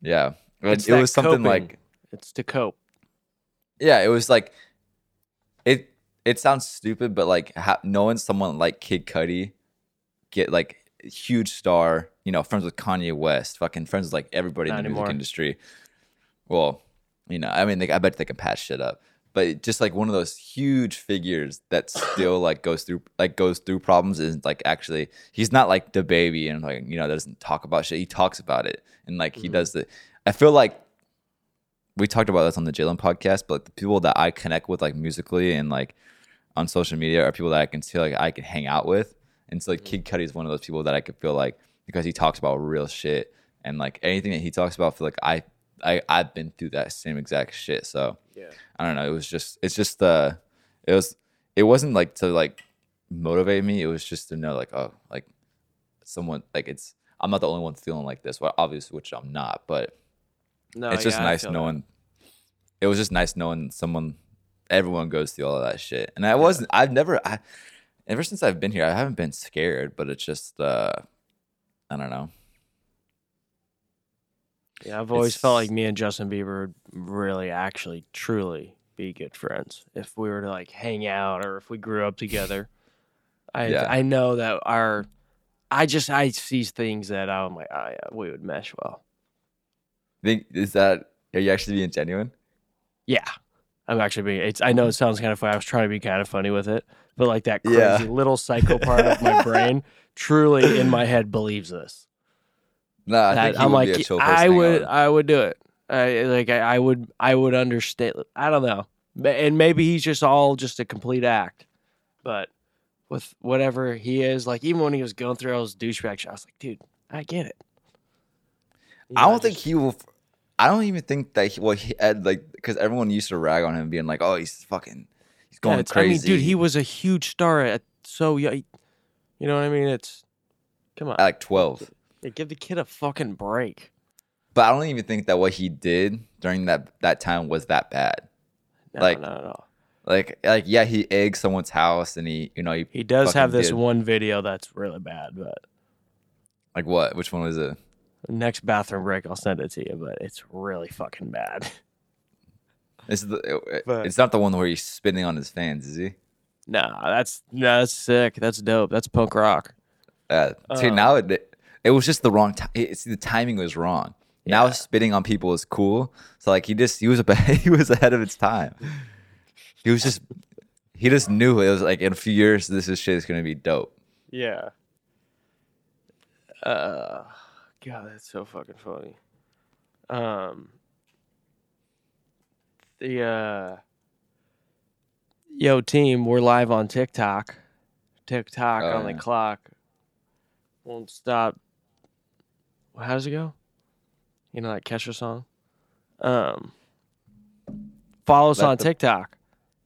yeah It's it, it was something coping. like It's to cope. yeah it was like it it sounds stupid, but like ha- knowing someone like Kid Cudi get like huge star, you know, friends with Kanye West, fucking friends with like everybody Not in the anymore. music industry. Well, you know, I mean, they, I bet they can patch shit up, but just like one of those huge figures that still like goes through like goes through problems is like actually he's not like the baby and like you know doesn't talk about shit. He talks about it and like he Mhm. does the. I feel like we talked about this on the Jalen podcast, but like the people that I connect with like musically and like on social media are people that I can feel like I can hang out with. And so like Kid Cudi is one of those people that I could feel like because he talks about real shit and like anything that he talks about, I feel like I I I've been through that same exact shit. So Yeah. I don't know. It was just it's just uh it was it wasn't like to like motivate me. It was just to know like oh like someone like it's I'm not the only one feeling like this. Well, obviously, which I'm not, but No, it's just yeah, nice feel that. knowing. It was just nice knowing someone. Everyone goes through all of that shit, and I wasn't. I've never. I ever since I've been here, I haven't been scared, but it's just. uh I don't know. Yeah, I've always felt like me and Justin Bieber would really, actually, truly be good friends if we were to like hang out or if we grew up together. I Yeah. I know that our, I just I see things that I'm like, oh yeah, we would mesh well. Think is that are you actually being genuine? Yeah, I'm actually being. It's I know it sounds kind of funny. I was trying to be kind of funny with it, but like that crazy Yeah. little psycho part of my brain truly in my head believes this. No, I that, think I'm would like, be a chill person. I would, out I would do it. I like, I, I would, I would understand. I don't know, and maybe he's just all just a complete act. But with whatever he is, like even when he was going through all those douchebag shit, I was like, dude, I get it. You I don't think just- he will. I don't even think that he. Well, he had like because everyone used to rag on him, being like, "Oh, he's fucking, he's going it's- crazy." I mean, dude, he was a huge star at so young. You know what I mean? It's come on, at like twelve. Yeah, give the kid a fucking break. But I don't even think that what he did during that that time was that bad. No, Like- no, no. Like, like yeah, he egged someone's house, and he, you know, he He does have this did. one video that's really bad, but like what? Which one was it? next bathroom break I'll send it to you, but it's really fucking bad. Is the, But- it's not the one where he's spitting on his fans, is he? nah, that's nah, that's sick. That's dope. That's punk rock. Uh, see, Uh, now it it was just the wrong time. It's the timing was wrong. Now spitting on people is cool. So like he just he was a he was ahead of its time. He was just he just knew it was like in a few years this is shit is gonna be dope. Yeah. Uh, God, that's so fucking funny. Um, the uh, yo team, we're live on TikTok. TikTok Oh, on the clock. Won't stop. How does it go? You know that Kesha song. Um, follow us Let on the- TikTok,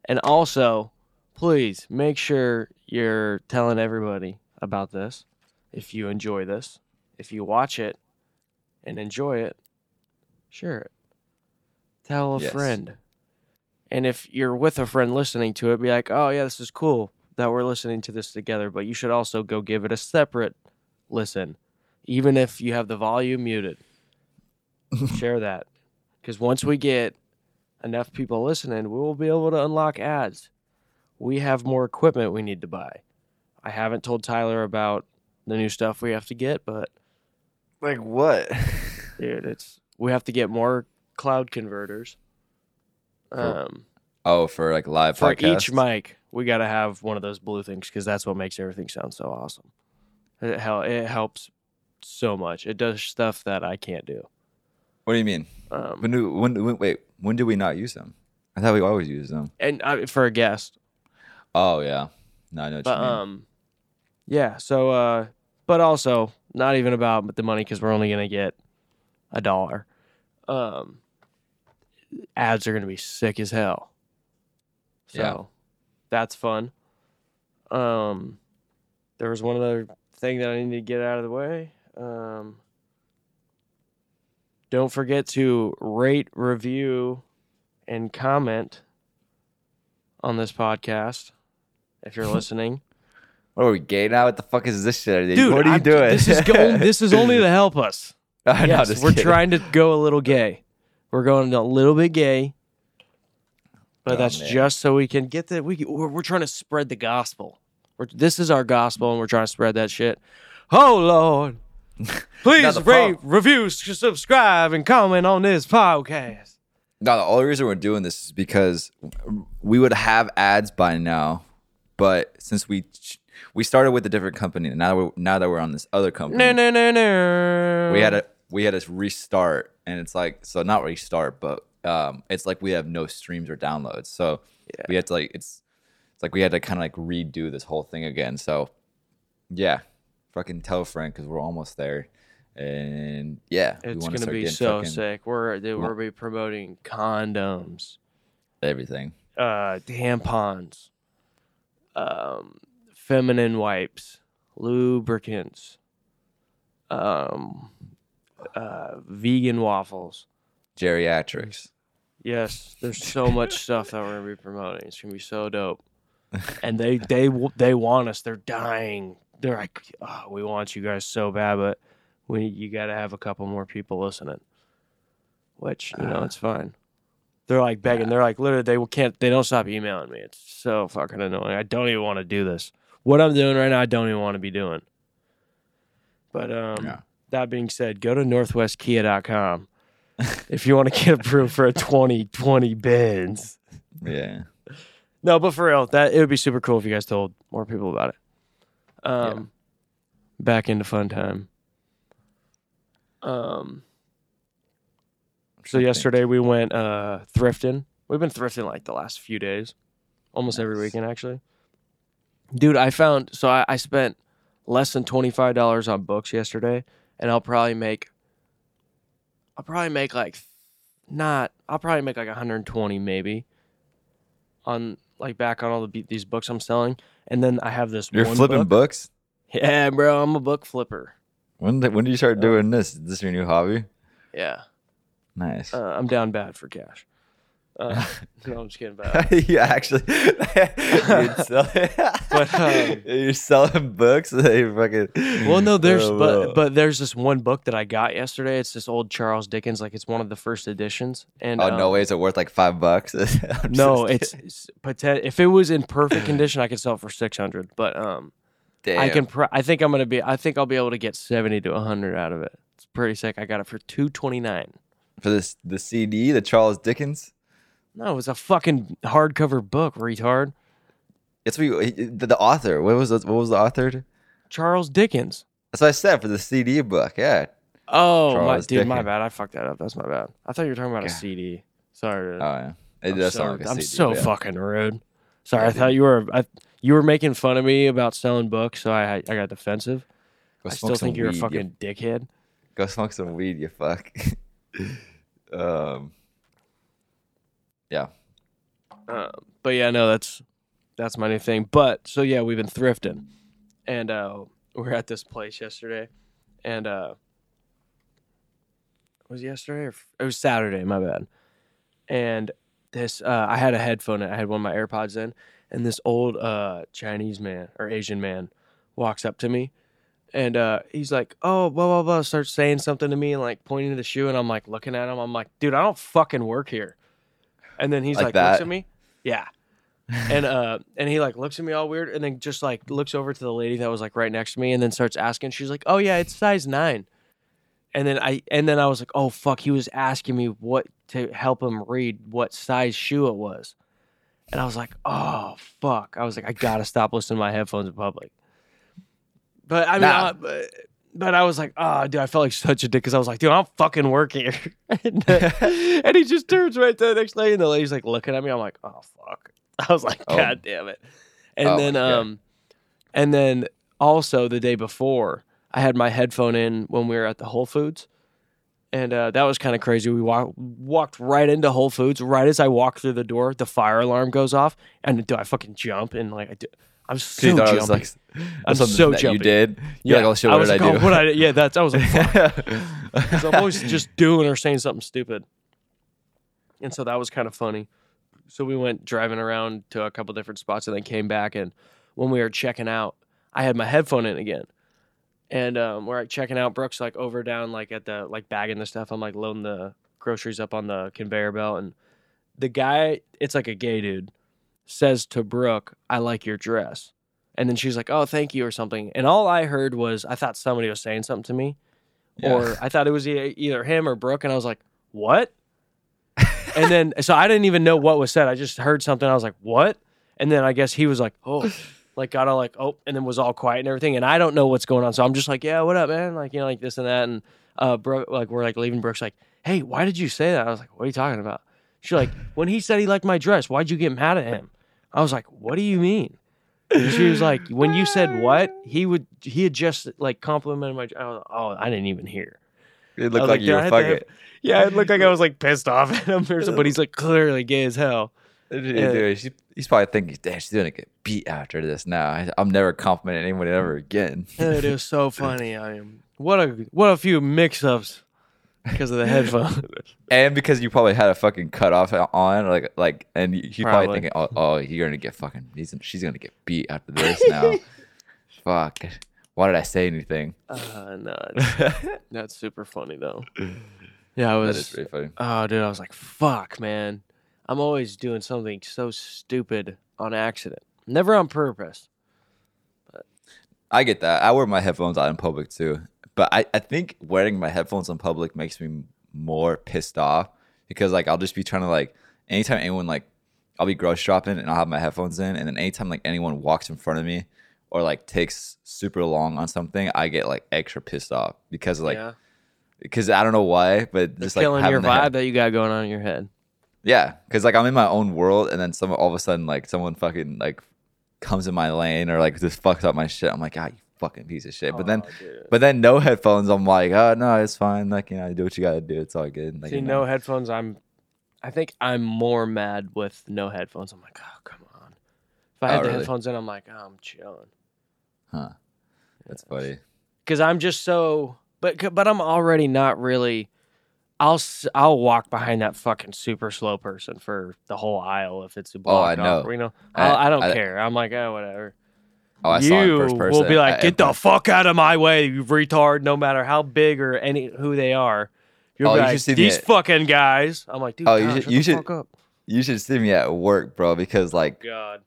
and also, please make sure you're telling everybody about this. If you enjoy this, if you watch it and enjoy it, share it. Tell a Yes. friend. And if you're with a friend listening to it, be like, oh, yeah, this is cool that we're listening to this together. But you should also go give it a separate listen, even if you have the volume muted. share that. Because once we get enough people listening, we will be able to unlock ads. We have more equipment we need to buy. I haven't told Tyler about the new stuff we have to get, but Like what? dude, it's we have to get more cloud converters. For Um, oh, for like live for podcasts. each mic, we got to have one of those blue things because that's what makes everything sound so awesome. It hel- it helps so much. It does stuff that I can't do. What do you mean? Um, When do when, when wait when do we not use them? I thought we always use them. and uh, for a guest, Oh yeah, no, I know what but you mean. um, yeah. So, uh, but also not even about the money because we're only gonna get a dollar. Um, ads are gonna be sick as hell. So Yeah. that's fun. Um, there was one other thing that I need to get out of the way. Um, don't forget to rate, review, and comment on this podcast if you're listening. what are we gay now? What the fuck is this shit? Dude, what are you I'm- doing? This is go- this is only to help us. Yes, just we're kidding. trying to go a little gay. We're going a little bit gay. but Oh, that's man. just so we can get that. we we're, we're trying to spread the gospel. We're, this is our gospel, and we're trying to spread that shit. Oh Lord, please rate, review, subscribe, and comment on this podcast. No, the only reason we're doing this is because we would have ads by now, but since we we started with a different company, and now we're, now that we're on this other company, No, no, no, no. we had to we had to restart, and it's like so not restart, but um, it's like we have no streams or downloads, so Yeah. we had to like it's it's like we had to kind of like redo this whole thing again. So yeah, fucking tell friend because we're almost there, and yeah, It's gonna be so sick. We're they, Well- we'll be promoting condoms, Everything. uh, tampons, um, feminine wipes, lubricants, um, uh, vegan waffles. Geriatrics. Yes, there's so much stuff that we're gonna be promoting. It's gonna be so dope. And they they they want us. They're dying. They're like, oh, we want you guys so bad, but we you got to have a couple more people listening. Which you know Ah. it's fine. They're like begging. They're like literally they can't. They don't stop emailing me. It's so fucking annoying. I don't even want to do this. What I'm doing right now, I don't even want to be doing. But um, Yeah. that being said, go to northwestkia.com if you want to get approved for a 2020 Benz. Yeah. No, but for real, that it would be super cool if you guys told more people about it. Um, back into fun time. Um, so yesterday we went uh thrifting. We've been thrifting like the last few days, almost every weekend actually. Dude, I found so I, I spent less than twenty five dollars on books yesterday, and I'll probably make. I'll probably make like, not. I'll probably make like one hundred twenty maybe. On like back on all the these books I'm selling, and then I have this. You're flipping book. books. Yeah, bro, I'm a book flipper. When did, when did you start doing this? Is this your new hobby? Yeah, Nice. uh, I'm down bad for cash. Uh, no, I'm just kidding. Bad. you actually sell, But, um, you're selling books. They fucking Well, no, there's Oh, but but there's this one book that I got yesterday. It's this old Charles Dickens, like it's one of the first editions. And oh no um, way, is it worth like five bucks? No, it's, it's poten- if it was in perfect condition, I could sell it for six hundred. But um, kidding. I can. Pr- I think I'm gonna be. I think I'll be able to get seventy to hundred out of it. It's pretty sick. I got it for two twenty nine. for this the CD, the Charles Dickens. No, it was a fucking hardcover book, retard. It's what you, the, the author. What was the, what was the author? Charles Dickens. That's what I said for the CD book. Yeah. Oh, my, dude, my bad. I fucked that up. That's my bad. I thought you were talking about a CD. Sorry. Oh yeah. It I'm does so, like I'm CD. so yeah. fucking rude. Sorry, I thought you were I, you were making fun of me about selling books, so I I got defensive. Go I still think you're a weed, you fucking dickhead. Go smoke some weed, you fuck. um, yeah. Um, but yeah, no, that's that's my new thing. But so yeah, we've been thrifting, and uh, we we're at this place yesterday, and uh, was it yesterday or it was Saturday? My bad. And this, uh, I had a headphone. I had one of my AirPods in, and this old uh, Chinese man or Asian man walks up to me, and uh, he's like, "Oh, blah blah blah," starts saying something to me and like pointing to the shoe, and I'm like looking at him. I'm like, "Dude, I don't fucking work here." And then he's Like like, looks at me, yeah, and uh, and he like looks at me all weird, and then just like looks over to the lady that was like right next to me, and then starts asking. She's like, "Oh yeah, it's size nine. And then I and then I was like, "Oh fuck!" He was asking me what to help him read what size shoe it was, and I was like, "Oh fuck!" I was like, "I gotta stop listening to my headphones in public." But I mean, Nah. uh, but, but I was like, "Oh, dude," I felt like such a dick because I was like, "Dude, I'm fucking working." and, uh, and he just turns right to the next lady, and the lady's like looking at me. I'm like, "Oh fuck!" I was like, Oh. "God damn it!" And Oh, then, um, and then also the day before, I had my headphone in when we were at the Whole Foods, and uh, that was kind of crazy. We walk, walked right into Whole Foods. Right as I walk through the door, the fire alarm goes off, and do I fucking jump and like I do, I'm so jumpy. was like I'm so that you did. You're like, oh shit, I what was like, I do? oh, what I, yeah, that's I was like, I'm always just doing or saying something stupid. And so that was kind of funny. So we went driving around to a couple different spots and then came back. And when we were checking out, I had my headphone in again. And um, we're like checking out. Brooks like over down like at the like bagging the stuff. I'm like loading the groceries up on the conveyor belt, and the guy, it's like a gay dude, says to Brooke, "I like your dress," and then she's like, "Oh, thank you" or something. And all I heard was I thought somebody was saying something to me, Yeah. or I thought it was e- either him or Brooke, and I was like, "What?" and then so I didn't even know what was said. I just heard something. I was like, "What?" And then I guess he was like, "Oh." Like got all like oh, and then was all quiet and everything, and I don't know what's going on. So I'm just like, yeah, what up, man? Like you know, like this and that, and uh, Brooke, like we're like leaving. Brooke's like, hey, why did you say that? I was like, what are you talking about? She's like, when he said he liked my dress, why'd you get mad at him? I was like, what do you mean? And she was like, when you said what, he would he had just like complimented my. I was, oh, I didn't even hear. It looked like like, you "Did were fucking. have- Yeah, it looked like I was like pissed off at him or something, but he's like clearly gay as hell. Uh, dude, she- he's probably thinking, damn, she's gonna get beat after this. Now I, I'm never complimenting anyone ever again. It was so funny. I am what a what a few mix ups because of the headphones. and because you probably had a fucking cutoff on, like, like, and you you probably, Probably. thinking, oh, oh, you're gonna get fucking, he's, she's gonna get beat after this now. Fuck. Why did I say anything? Uh, no, it's- that's super funny though. Yeah, I was. is pretty funny. Oh, dude, I was like, fuck, man. I'm always doing something so stupid on accident, never on purpose. I get that. I wear my headphones out in public too. But I, I think wearing my headphones in public makes me more pissed off because like I'll just be trying to like anytime anyone like I'll be grocery shopping and I'll have my headphones in and then anytime like anyone walks in front of me or like takes super long on something, I get like extra pissed off because like yeah, because I don't know why, but just just like killing your vibe that you got going on in your head. yeah, because like I'm in my own world, and then some all of a sudden like someone fucking like comes in my lane or like just fucks up my shit. I'm like, ah, you fucking piece of shit. But then, Oh, dude. but then no headphones. I'm like, oh no, it's fine. Like you know, do what you gotta do. It's all good. Like, see, you no headphones. I'm, I think I'm more mad with no headphones. I'm like, oh come on. If I Oh, had the really? headphones in, I'm like, oh, I'm chilling. Huh. That's funny. because I'm just so but but I'm already not really I'll s- I'll walk behind that fucking super slow person for the whole aisle if it's Oh, I off, know. you know I- I, I don't I- care I'm like oh whatever Oh, I saw it you first person. will be like get the fuck out of my way you retard no matter how big or any who they are you'll Oh, be you should these fucking guys I'm like dude Oh, you should- you the should- fuck up You should see me at work, bro, because like God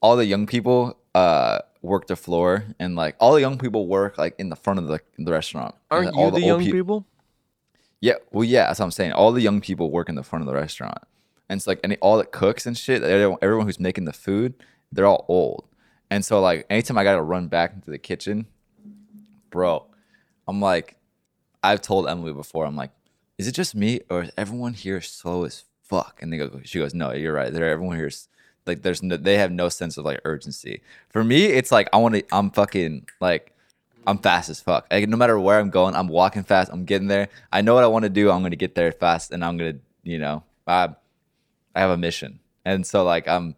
all the young people uh work the floor, and like all the young people work like in the front of the the restaurant. Aren't you all the, old young peop- people Yeah, well, yeah, that's what I'm saying. All the young people work in the front of the restaurant, and it's like any all the cooks and shit. Everyone, everyone who's making the food, they're all old, and so like anytime I gotta run back into the kitchen, bro, I'm like, I've told Emily before. I'm like, is it just me or is everyone here slow as fuck? And they go, she goes, no, you're right. They're everyone here's like, there's no, they have no sense of like urgency. For me, it's like I want to, I'm fucking like. I'm fast as fuck. Like, no matter where I'm going, I'm walking fast. I'm getting there. I know what I want to do. I'm gonna get there fast, and I'm gonna, you know, I, I have a mission, and so like I'm,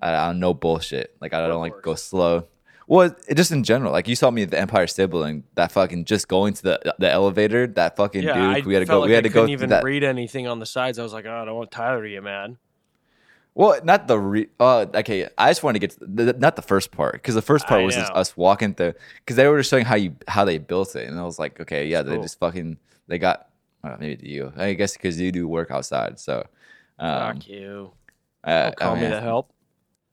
I, I don't know bullshit. Like I don't like go slow. Well, it, just in general, like you saw me at the Empire Building, that fucking just going to the the elevator, that fucking yeah dude. I we had to go. like we had I to go couldn't even that. read anything on the sides I was like oh I don't want Tyler to get mad Well, not the re. Uh, okay, I just want to get to the, not the first part because the first part I was just us walking through because they were just showing how you how they built it, and I was like, okay, yeah, they just fucking they got uh, maybe you. I guess because you do work outside, so. Um, fuck you uh, don't call I me to help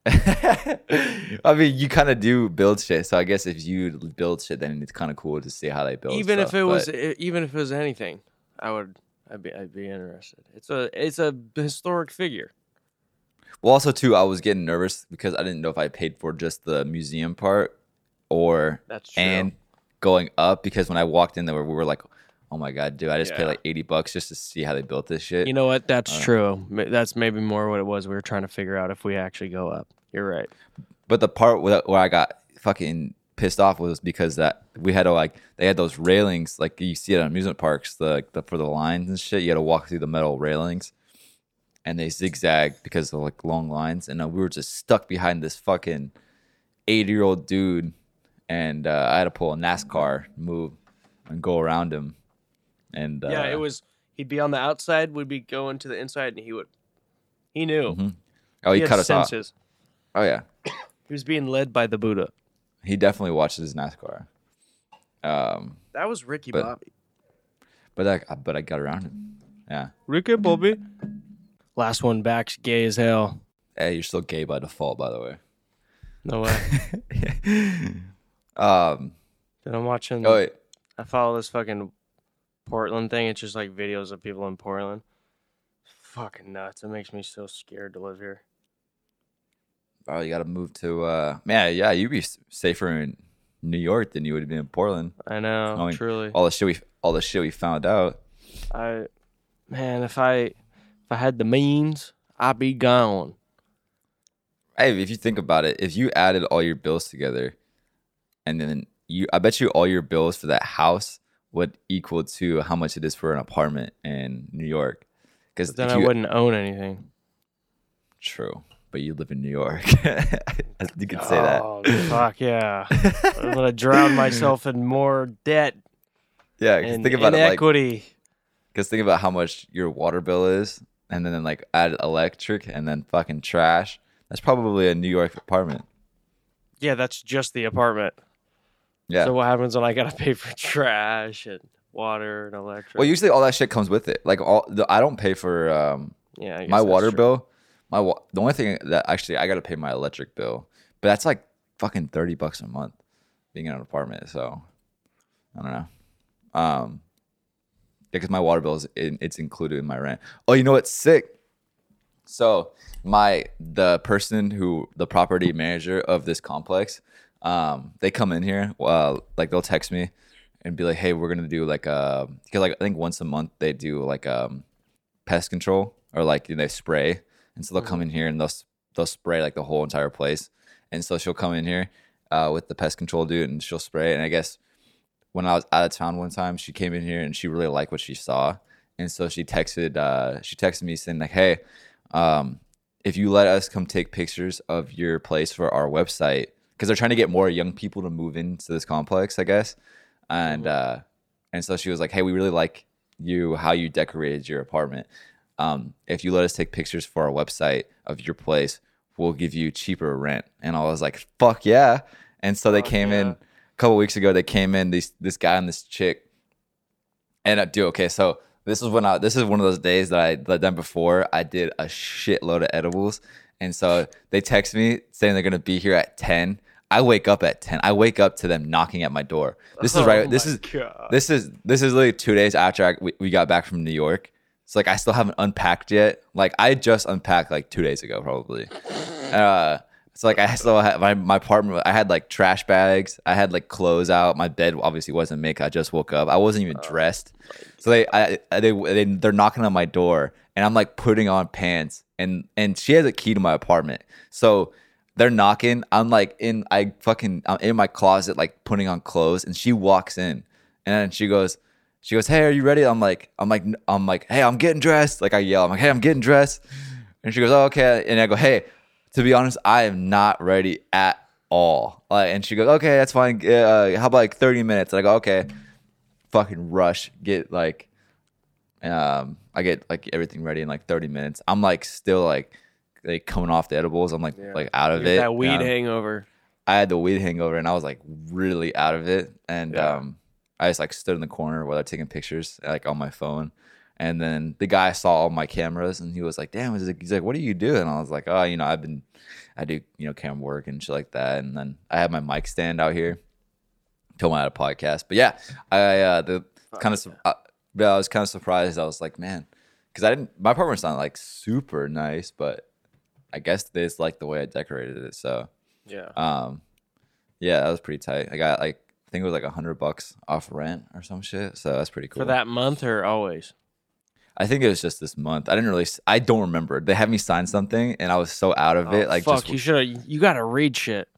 I mean, you kind of do build shit, so I guess if you build shit, then it's kind of cool to see how they build. even if it was even if it was anything i would i'd be i'd be interested it's a it's a historic figure Well, also too, I was getting nervous because I didn't know if I paid for just the museum part or that's true and going up because when I walked in there, we were like, "Oh my god, dude! I just paid like eighty bucks just to see how they built this shit." you know what that's Uh, true that's maybe more what it was we were trying to figure out if we actually go up you're right but the part where, where I got fucking pissed off was because that we had to like they had those railings like you see it at amusement parks the, the for the lines and shit. You had to walk through the metal railings, and they zigzag because of like long lines, and uh, we were just stuck behind this fucking eighty year old dude, and uh, I had to pull a NASCAR move and go around him, and uh, yeah it was he'd be on the outside we'd be going to the inside and he would he knew Mhm. Oh, he, had cut us off. Oh yeah, he was being led by the buddha he definitely watches NASCAR. Um, that was ricky But- bobby but I but I got around him. Yeah. ricky bobby Last one back's gay as hell. Hey, you're still gay by default, by the way. No way. um. Then I'm watching. Oh wait. I follow this fucking Portland thing. It's just like videos of people in Portland. Fucking nuts. It makes me so scared to live here. Oh, you got to move to. uh Man, yeah, you'd be safer in New York than you would be in Portland. I know, Knowing truly. All the shit we, all the shit we found out. I, man, if I, if I had the means, I'd be gone. Hey, if you think about it, if you added all your bills together, and then you, I bet you all your bills for that house would equal to how much it is for an apartment in New York. Because then I you, wouldn't own anything. true, but you live in New York. you could say that. Oh, fuck yeah. I'm gonna drown myself in more debt Yeah, 'cause think about it like inequity. Because think about how much your water bill is, and then like add electric, and then fucking trash. That's probably a New York apartment. yeah, that's just the apartment. Yeah. So what happens when I gotta pay for trash and water and electric? well, usually all that shit comes with it. Like all, the, I don't pay for um, yeah, I guess my water true. bill. My wa- the only thing that actually I got to pay my electric bill, but that's like fucking thirty bucks a month, being in an apartment. So I don't know. Um, because my water bill is in, it's included in my rent. Oh, you know what's sick? So my the person who the property manager of this complex, um, they come in here. Well, like they'll text me and be like, "Hey, we're gonna do like a because like I think once a month they do like um pest control or like they spray, and so they'll come in here and they'll they'll spray like the whole entire place. And so she'll come in here uh, with the pest control dude and she'll spray. And I guess when I was out of town one time, she came in here and she really liked what she saw, and so she texted uh, she texted me saying like, "Hey, um, if you let us come take pictures of your place for our website, because they're trying to get more young people to move into this complex, I guess." And uh, and so she was like, "Hey, we really like you how you decorated your apartment. Um, if you let us take pictures for our website of your place, we'll give you cheaper rent." And I was like, "Fuck yeah!" And so they Fuck came in a couple weeks ago. They came in these this guy and this chick, and I do okay. So this is when I this is one of those days that I that done before I did a shitload of edibles, and so they text me saying they're gonna be here at ten. I wake up at ten. I wake up to them knocking at my door. This is Oh right. This my is God. this is this is literally two days after I, we, we got back from New York. So like I still haven't unpacked yet. Like I just unpacked like two days ago probably. Uh, so like I still had my, my apartment. I had like trash bags. I had like clothes out. My bed obviously wasn't made. I just woke up. I wasn't even dressed. So they I I- they, they they're knocking on my door and I'm like putting on pants and and she has a key to my apartment. So they're knocking. I'm like in I fucking I'm in my closet like putting on clothes and she walks in and she goes she goes, "Hey, are you ready?" I'm like I'm like I'm like, "Hey, I'm getting dressed." Like I yell, I'm like, "Hey, I'm getting dressed." And she goes, "Oh, okay." And I go, "Hey, to be honest, I am not ready at all." Like, and she goes, "Okay, that's fine. Uh, how about like 30 minutes?" And I go, "Okay." Fucking rush, get like um I get like everything ready in like 30 minutes. I'm like still like like coming off the edibles. I'm like Yeah. like out of You get it. That weed Um, hangover. I had the weed hangover and I was like really out of it. And Yeah. um I just like stood in the corner while they're taking pictures like on my phone. And then the guy saw all my cameras and he was like, damn, he's like, he's like, what do you do? And I was like, oh, you know, I've been, I do, you know, camera work and shit like that. And then I have my mic stand out here. Told me I had a podcast. But yeah, I, uh, the kind of, uh, yeah, I was kind of surprised. I was like, man, because I didn't, my apartment's not like super nice, but I guess they just like the way I decorated it. So, Yeah. um, yeah, that was pretty tight. I got like I think it was like a hundred bucks off rent or some shit. So that's pretty cool. For that month or always? I think it was just this month. I didn't really. I don't remember. They had me sign something, and I was so out of it. Oh, Like, fuck, just you should have. You got to read shit.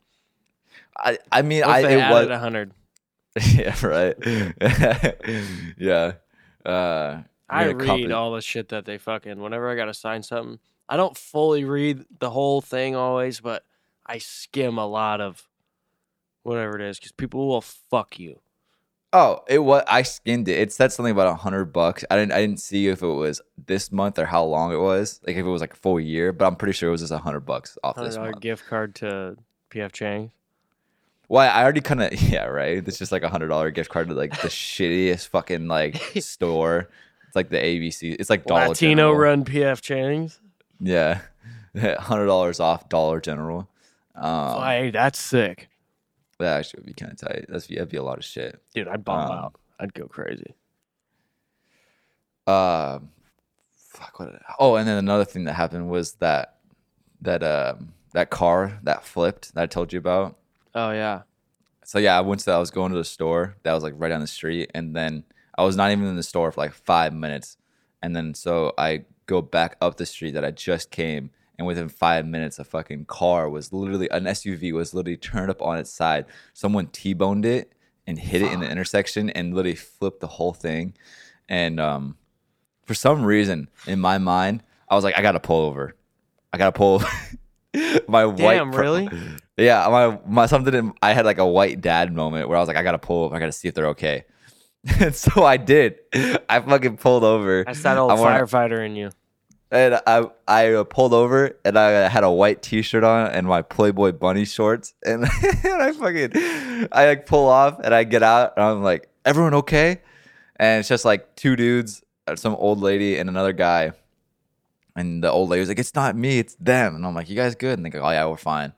I. I mean, What I they it was. a hundred. yeah. Right. yeah. Uh, I read all the shit that they fucking. Whenever I got to sign something, I don't fully read the whole thing always, but I skim a lot of whatever it is because people will fuck you. Oh, it was. I skinned it. It said something about a hundred bucks. I didn't. I didn't see if it was this month or how long it was. Like if it was like a full year. But I'm pretty sure it was just a hundred bucks off Hundred this month. gift card to PF Chang's. Well, I already kind of yeah, right. It's just like a hundred dollar gift card to like the shittiest fucking like store. It's like the ABC. It's like Dollar Latino General. run PF Chang's. Yeah, hundred dollars off Dollar General. Um, that's sick, that actually would be kind of tight. That's that'd be a lot of shit. dude. I'd bomb Um, out. I'd go crazy. Uh, fuck. What? Oh, and then another thing that happened was that that um that car that flipped that I told you about. Oh yeah. So yeah, I went to I was going to the store that was like right down the street, and then I was not even in the store for like five minutes, and then so I go back up the street that I just came, and within five minutes, a fucking car was literally an SUV was literally turned up on its side. Someone t-boned it and hit it in the intersection and literally flipped the whole thing, and um, for some reason in my mind, I was like, I gotta pull over, I gotta pull. over. my white Damn, pro- really? yeah, my my something. In, I had like a white dad moment where I was like, I gotta pull over. I gotta see if they're okay. and so I did. I fucking pulled over. That's that old wanna- firefighter in you. And I I uh, pulled over and I had a white T-shirt on and my Playboy bunny shorts and, and I fucking I like pull off and I get out and I'm like, everyone okay? And it's just like two dudes, uh, some old lady and another guy. And the old lady was like, "It's not me, it's them." And I'm like, "You guys good?" And they go, "Oh yeah, we're fine."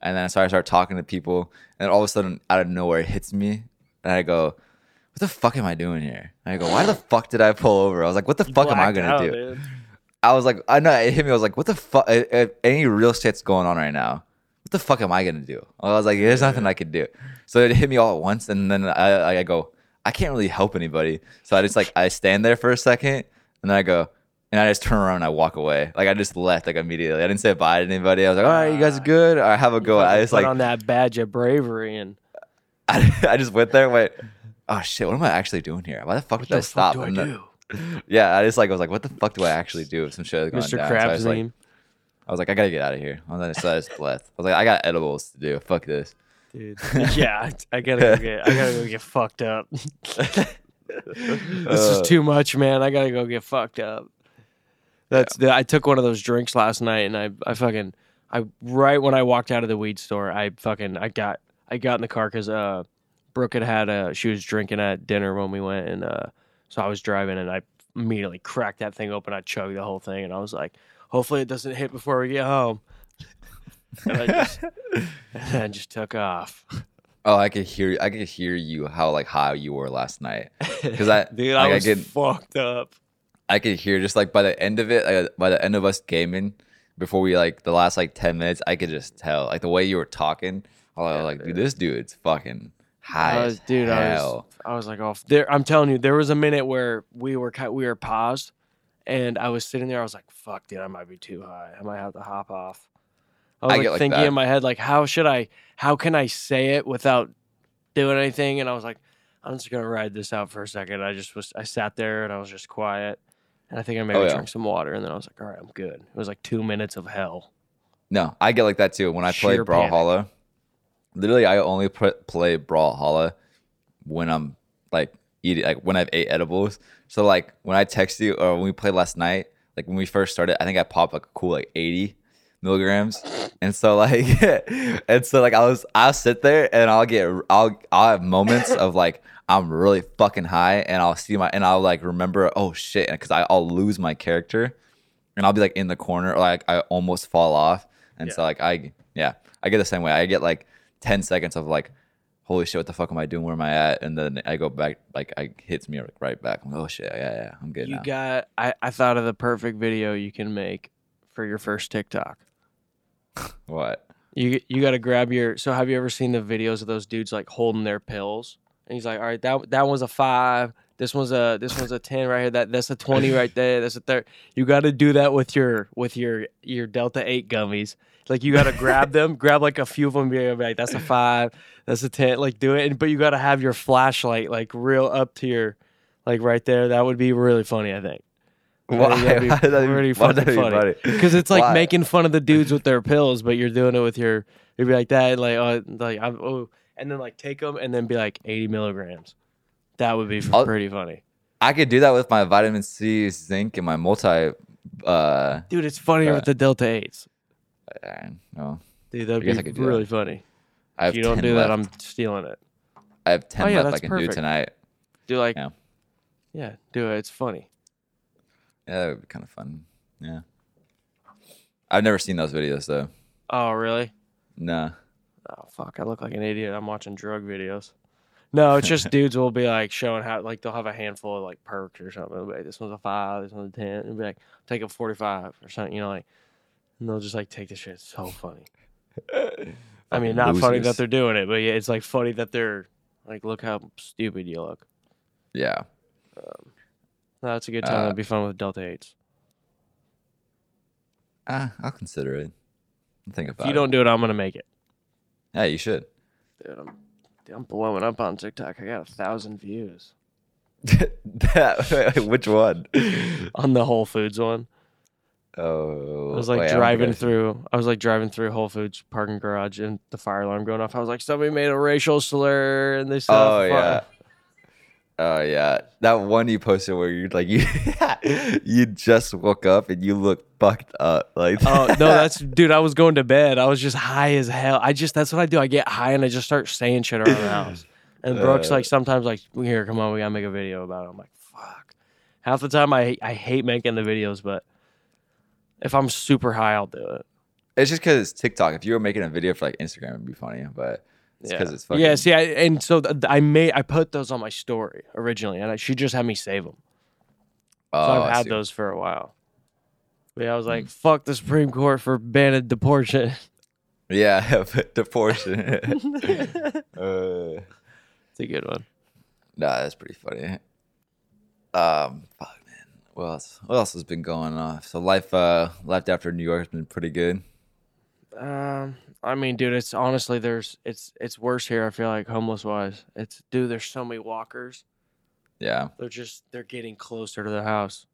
And then so I start talking to people, and all of a sudden, out of nowhere, it hits me, and I go, "What the fuck am I doing here?" And I go, "Why the fuck did I pull over?" I was like, "What the fuck am I gonna out, do?" dude. I was like, I know it hit me. I was like, what the fuck? If uh, uh, any real shit's going on right now, what the fuck am I gonna do? I was like, there's nothing I could do. So it hit me all at once, and then I, I go, I can't really help anybody. So I just like I stand there for a second, and then I go, and I just turn around and I walk away. Like I just left like immediately. I didn't say bye to anybody. I was like, all right, you guys ah. good? I have a go. I just put like on that badge of bravery and I, I just went there and went, oh shit, what am I actually doing here? Why the fuck what did I stop? do I do? Yeah, I just like was like, what the fuck do I actually do if some shit is going Mr. down? So I was like, Krabs I was like, I gotta get out of here. And then so I just left. I was like, I got edibles to do. Fuck this. dude. yeah, I gotta go get. I gotta go get fucked up. this is Uh, too much, man. I gotta go get fucked up. That's. I took one of those drinks last night, and I, I fucking, I right when I walked out of the weed store, I fucking, I got, I got in the car because uh, Brooke had had a, she was drinking at dinner when we went, and uh, so I was driving, and I immediately cracked that thing open. I chugged the whole thing, and I was like, hopefully it doesn't hit before we get home. And I just, and I just took off. Oh, I could hear. I could hear you how like high you were last night because I- dude, like, I I was fucked up. I could hear just like by the end of it, like, by the end of us gaming, before we like the last like ten minutes, I could just tell like the way you were talking. I was Yeah, like, dude, dude. this dude's fucking high. I was, as dude, I was, hell. I was like, oh, there. I'm telling you, there was a minute where we were, we were paused, and I was sitting there. I was like, "Fuck, dude, I might be too high. I might have to hop off." I was I like, like thinking that. in my head, like, how should I? How can I say it without doing anything? And I was like, I'm just gonna ride this out for a second. I just was, I sat there and I was just quiet, and I think I maybe Oh, yeah. drank some water, and then I was like, all right, I'm good. It was like two minutes of hell. No, I get like that too. When I play Sheer panic. Brawlhalla, literally, I only play Brawlhalla when I'm like eating, like when I've ate edibles. So like when I text you or when we played last night, like when we first started, I think I popped like a cool like 80 milligrams. And so like, and so like I was, I'll sit there and I'll get, I'll, I'll have moments of like, I'm really fucking high and I'll see my, and I'll like remember, oh shit. And cause I, I'll lose my character and I'll be like in the corner or like I almost fall off. And so like I, yeah, I get the same way. I get like 10 seconds of like, holy shit, what the fuck am I doing? Where am I at? And then I go back, like I hits me right back. I'm like, oh shit, yeah, yeah, I'm good You now. got. I, I thought of the perfect video you can make for your first TikTok. what? You you got to grab your. So have you ever seen the videos of those dudes like holding their pills? And he's like, all right, that that one's a five. This one's a this one's a ten right here. That that's a twenty right there. That's a third. You got to do that with your with your your Delta Eight gummies. Like you got to grab them, grab like a few of them, be like, that's a five, that's a ten. Like do it, and, but you got to have your flashlight like real up to your, like right there. That would be really funny, I think. I that'd be Why would that be- pretty why would that fucking funny. funny? Because it's like Why? making fun of the dudes with their pills, but you're doing it with your. You'd be like that, like oh, like I'm oh, and then like take them and then be like 80 milligrams. That would be I'll- pretty funny, I could do that with my vitamin C, zinc, and my multi. Uh, dude. It's funnier Uh, with the Delta Eights, I no, dude. That'd I guess I be could do that. really funny. I have If you don't 10 do left. that, I'm stealing it. I have ten Oh, yeah, left. I that's can do perfect. tonight. Do like, Yeah. yeah, do it. It's funny. Yeah, that would be kind of fun. Yeah. I've never seen those videos though. Oh, really? Nah. Oh fuck, I look like an idiot. I'm watching drug videos. No, it's just dudes will be like showing how like they'll have a handful of like perks or something. They'll be like, this one's a five, this one's a ten. It'll be like, take a forty five or something, you know, like and they'll just like take the shit. It's so funny. I mean, not funny that they're doing it, but yeah, it's like funny that they're like, look how stupid you look. Yeah. No, that's a good time. Uh, That'd be fun with Delta Eights. Ah, I'll consider it. I'll think If you it. don't do it, I'm gonna make it. Yeah, you should. Dude, I'm, dude, I'm blowing up on TikTok. I got a thousand views that, which one? on the Whole Foods one. Oh, I was like wait, driving I- through. I was like driving through Whole Foods parking garage, and the fire alarm going off. I was like, somebody made a racial slur, and they said, Oh yeah. Oh yeah, that one you posted where you're like you, you just woke up and you look fucked up. Like Oh no, that's dude. I was going to bed. I was just high as hell. I just that's what I do. I get high and I just start saying shit around the house. And Brooks Uh. like sometimes like here, come on, we gotta make a video about it. I'm like, fuck. Half the time I I hate making the videos, but if I'm super high, I'll do it. it's just because it's TikTok. If you were making a video for like Instagram, it'd be funny, but it's yeah. because it's fucking. yeah. See, I, and so th- I made I put those on my story originally, and I, she just had me save them. oh, So I've had those for a while. But yeah, I was like, fuck the Supreme Court for banning deportation. Yeah, deportation. portion. it's uh, a good one. nah, that's pretty funny. Um, fuck. What else? What else has been going on? So life, uh, life after New York has been pretty good. Um, I mean, dude, it's honestly there's it's it's worse here. I feel like homeless wise, it's dude. There's so many walkers. Yeah, They're just they're getting closer to the house.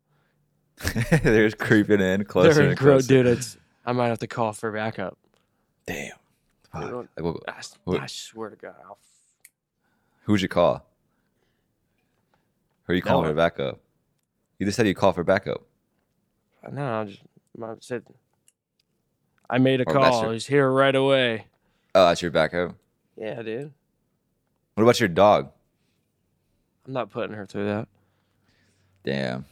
they're just creeping in closer they're and closer. dude. It's I might have to call for backup. Damn. Fuck. don't- Like, what- I, s- What- I swear to God, I'll, Who'd you call? Who are you calling No for backup? You just said you called for backup. no, I just I said I made a Oh, that's call. your- He's here right away. Oh, that's your backup. Yeah, dude. What about your dog? I'm not putting her through that. Damn.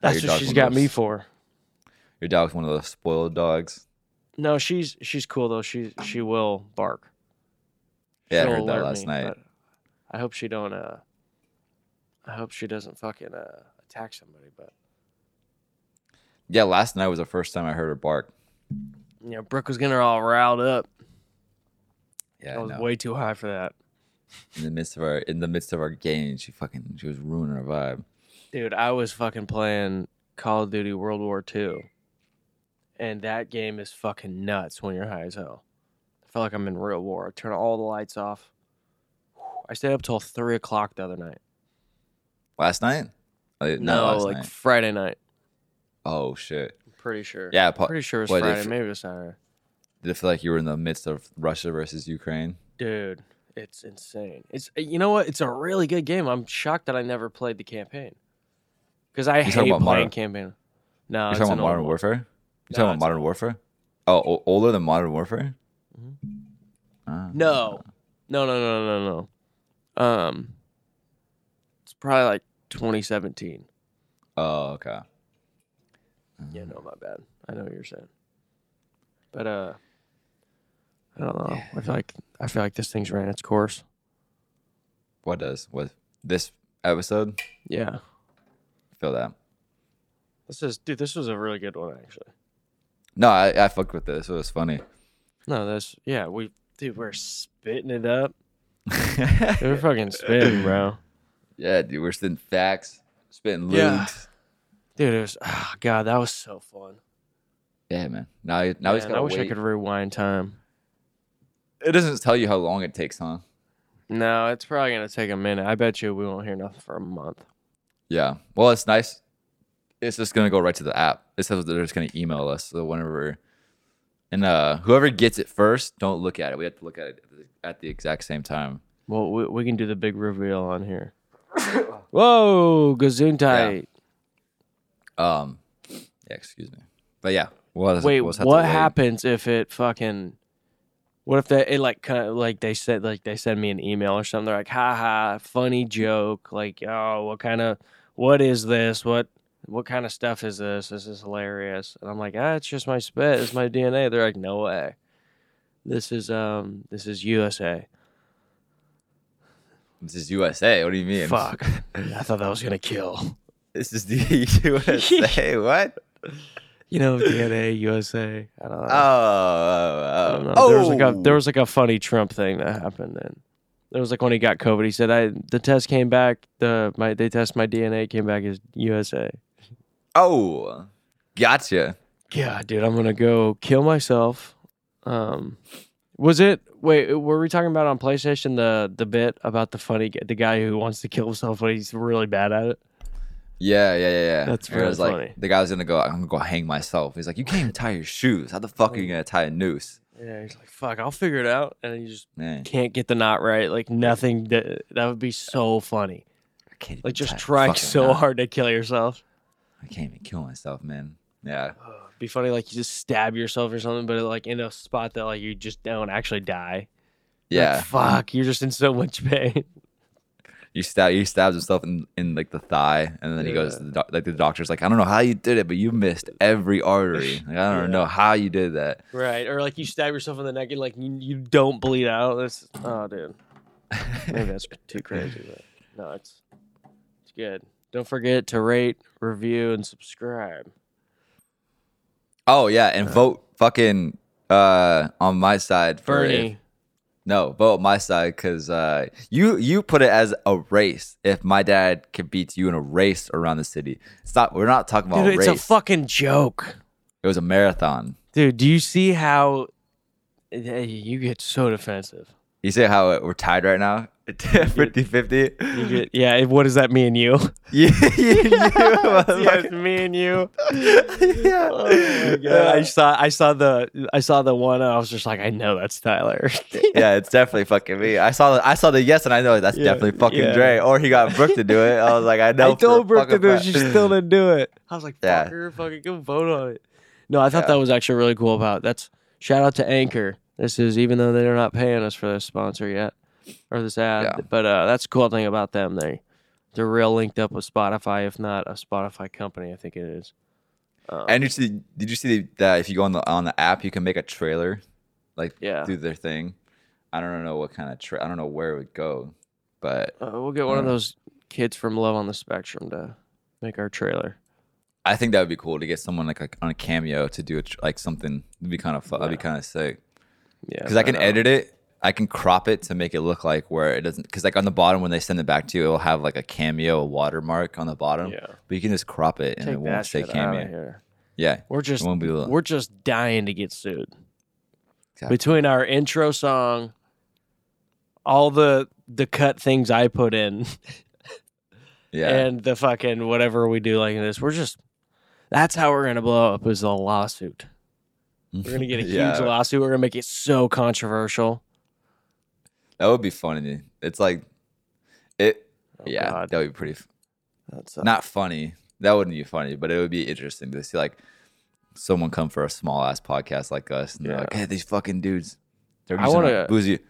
That's your what dog's she's one of got me those- for. Your dog's one of those spoiled dogs. No, she's she's cool though. She she will bark. Yeah, I She'll heard that alert last night. but I hope she don't. Uh, I hope she doesn't fucking uh, attack somebody. But Yeah, last night was the first time I heard her bark. you know, Brooke was getting her all riled up. Yeah, I was way too high for that, in the midst of our in the midst of our game, she fucking she was ruining our vibe. dude. I was fucking playing Call of Duty World War II, and that game is fucking nuts when you're high as hell. I feel like I'm in real war. I turn all the lights off. I stayed up till three o'clock the other night. Last night? Uh, No, like night. Friday night. Oh shit. I'm pretty sure. Yeah, pretty sure it was what, Friday. if- Maybe it was Saturday. did it feel like you were in the midst of Russia versus Ukraine? Dude, it's insane. It's you know what? It's a really good game. I'm shocked that I never played the campaign because I You talking hate about playing Modern- campaign. No, You're talking about Modern. Warfare? You No, talking about Modern Warfare? Oh, o- older than Modern Warfare? Mhm. Ah. No, no, no, no, no, no. Um, it's probably like 2017. Oh, okay. Yeah, no, my bad. I know what you're saying, but uh, I don't know. I feel like I feel like this thing's ran its course. What does what this episode? Yeah, Feel that? this is dude. This was a really good one actually. No, I, I fucked with this. It was funny. No, this yeah we dude we're spitting it up. We're fucking spitting, bro. Yeah, dude, we're spitting facts, spitting Yeah. loops. Dude, it was oh god, that was so fun. Yeah, man. Now, now he's Man, got I wish wait. I could rewind time. It doesn't tell you how long it takes, huh? No, it's probably gonna take a minute. I bet you we won't hear nothing for a month. Yeah. Well, it's nice. It's just gonna go right to the app. It says they're just gonna email us. So whenever, and uh, whoever gets it first, don't look at it. We have to look at it at the, at the exact same time. Well, we, we can do the big reveal on here. Whoa, Gesundheit. Um, yeah. Excuse me. But yeah. What? Wait, we'll just have to what wait. happens if it fucking? What if they it like kind of like they said like they send me an email or something? They're like, "Ha ha, funny joke." Like, oh, what kind of what is this? What? what kind of stuff is this? This is hilarious. And I'm like, ah, it's just my spit. It's my DNA. They're like, no way. This is um, this is USA. This is USA. What do you mean? Fuck. I thought that was gonna kill. This is the USA. what? You know, DNA USA. I don't know. Oh, oh, I don't know. oh. There was like a there was like a funny Trump thing that happened, and it was like when he got COVID. He said, "I the test came back. The my they test my DNA came back as USA." Oh, gotcha. Yeah, dude, I'm gonna go kill myself. Um, was it? Wait, were we talking about on PlayStation the the bit about the funny the guy who wants to kill himself but he's really bad at it? Yeah, yeah, yeah, yeah. That's it was really like funny. the guy was gonna go. I'm gonna go hang myself. He's like, you can't even tie your shoes. How the fuck are you mm. gonna tie a noose? Yeah, he's like, "Fuck, I'll figure it out," and he just Man, can't get the knot right. Like nothing. That, that would be so funny. I can't. Even Like just trying so knot. hard to kill yourself. I can't even kill myself, man. Yeah, be funny like you just stab yourself or something, but like in a spot that like you just don't actually die. Like, yeah. fuck, you're just in so much pain. You stab. He stabs himself in, in like the thigh, and then he goes. To the doc- like the doctor's like, I don't know how you did it, but you missed every artery. Like, I don't Yeah. know how you did that. Right. Or like you stab yourself in the neck and like you, you don't bleed out. That's oh dude. Maybe that's too crazy, but no, it's it's good. Don't forget to rate, review, and subscribe. Oh yeah, and vote fucking uh on my side for if- Bernie. No, vote my side because uh, you you put it as a race. If my dad can beat you in a race around the city, it's not. We're not talking about Dude, a it's race. a fucking joke. it was a marathon. Dude, do you see how you get so defensive? You see how we're tied right now? 50 50. Yeah, what does that mean you? You, you, you, yes, me and you. yeah. Oh uh, god! I saw, I saw the, I saw the one, and I was just like, I know that's Tyler. yeah, it's definitely fucking me. I saw the I saw the yes, and I know that's Yeah, definitely fucking yeah. Dre. Or he got Brooke to do it. I was like, I know. I told Brooke to do it, she still didn't do it. I was like, fuck Yeah. fucker, fucking go vote on it. No, I thought Yeah. that was actually really cool about that's shout out to Anchor. This is even though they're not paying us for this sponsor yet or this ad, Yeah. but uh, that's the cool thing about them. They they're real linked up with Spotify, if not a Spotify company. I think it is. Um, And you see, did you see that if you go on the on the app, you can make a trailer, like Yeah. do their thing. I don't know what kind of tra- I don't know where it would go, but uh, we'll get one of those kids from Love on the Spectrum to make our trailer. I think that would be cool to get someone like, like on a cameo to do it like something. It'd be kind of fun. That'd be kind of sick Yeah, because I can uh, edit it. I can crop it to make it look like where it doesn't. Because like on the bottom when they send it back to you, it'll have like a cameo watermark on the bottom. Yeah, But you can just crop it and take it won't that say shit out of cameo. here. Yeah, We're just won't be. we're just dying to get sued. Exactly. Between our intro song, all the the cut things I put in, yeah. and the fucking whatever we do like this, we're just that's how we're gonna blow up is a lawsuit. We're gonna get a Yeah. huge lawsuit. We're gonna make it so controversial. That would be funny. It's like it. Oh, yeah, God. that would be pretty. f- That's uh, Not funny. That wouldn't be funny, but it would be interesting to see like someone come for a small ass podcast like us, and they're Yeah. like, "Hey, these fucking dudes, they're I using wanna- our Boosie."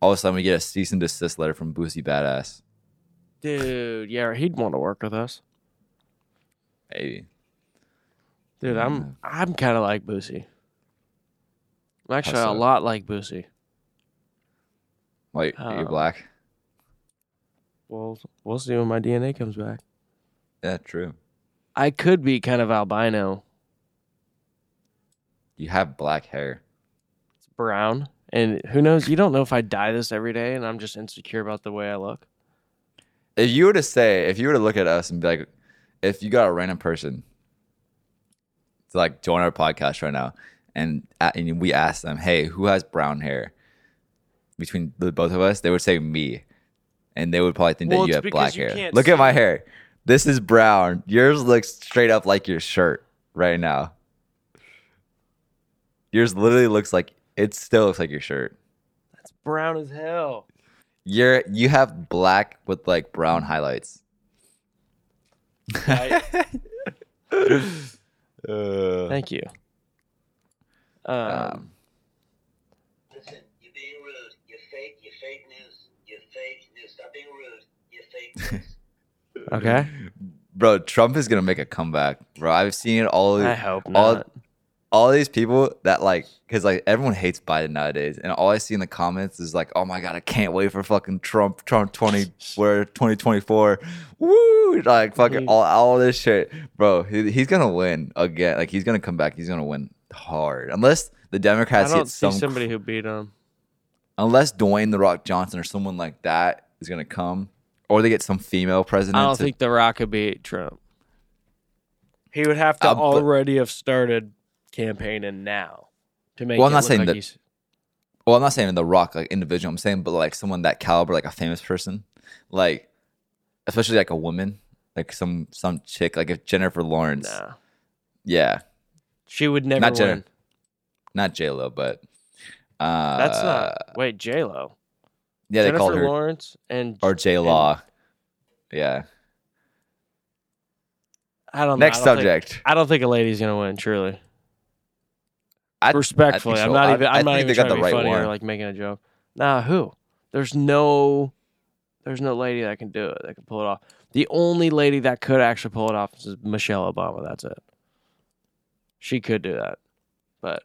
All of a sudden, we get a cease and desist letter from Boosie Badazz. dude. Yeah, he'd want to work with us, Maybe. dude. I'm I'm kind of like Boosie. I'm actually so? a lot like Boosie. Wait, Uh, you're black? Well, we'll see when my DNA comes back. Yeah, true. I could be kind of albino. You have black hair. It's brown. And who knows? You don't know if I dye this every day and I'm just insecure about the way I look. If you were to say, if you were to look at us and be like, if you got a random person to like join our podcast right now, and, and we ask them, hey, who has brown hair between the both of us? They would say me, and they would probably think Well, that you have black you hair. Look at my hair. This is brown. Yours looks straight up like your shirt right now. Yours literally looks like it still looks like your shirt. That's brown as hell. You're you have black with like brown highlights. Uh, Thank you. Um, um, Listen, you're being rude. You're fake. You're fake news. You're fake news. Stop being rude. You're fake news. Okay. bro, Trump is gonna make a comeback, bro. I've seen all I hope all not. all these people that like because like everyone hates Biden nowadays, and all I see in the comments is like, oh my god, I can't wait for fucking Trump, Trump twenty where twenty twenty four, woo, like fucking all all this shit, bro. He, he's gonna win again. Like he's gonna come back. He's gonna win hard, unless the I Democrats don't get see some, somebody who beat him. unless Dwayne the Rock Johnson or someone like that is gonna come, or they get some female president. I don't to- think The Rock could beat Trump. He would have to Uh, but- already have started campaigning now to make. Well, I'm it not saying like that- Well, I'm not saying The Rock like individual. I'm saying, but like someone that caliber, like a famous person, like especially like a woman, like some some chick, like if Jennifer Lawrence, Nah, yeah, she would never Not win. Jenner- not J Lo, but uh, That's not. Wait, J Lo, Yeah, they Jennifer called her Lawrence, and or J Law. Yeah. I don't. know. Next I don't think- subject. I don't think a lady's gonna win. Truly, I, respectfully, I I'm think not even. I'm not even they trying the to be right funny or one. like making a joke. Nah, who? There's no. There's no lady that can do it. That can pull it off. The only lady that could actually pull it off is Michelle Obama. That's it. She could do that, but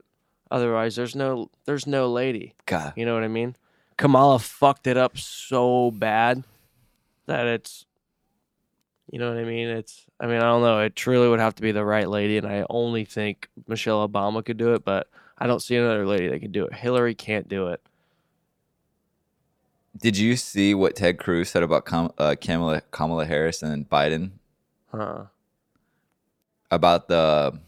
otherwise, there's no. There's no lady. God, You know what I mean? Kamala fucked it up so bad that it's you know what I mean? It's I mean, I don't know. It truly would have to be the right lady and I only think Michelle Obama could do it, but I don't see another lady that could do it. Hillary can't do it. did you see what Ted Cruz said about Kam- uh, Kamala Kamala Harris and Biden Huh. about the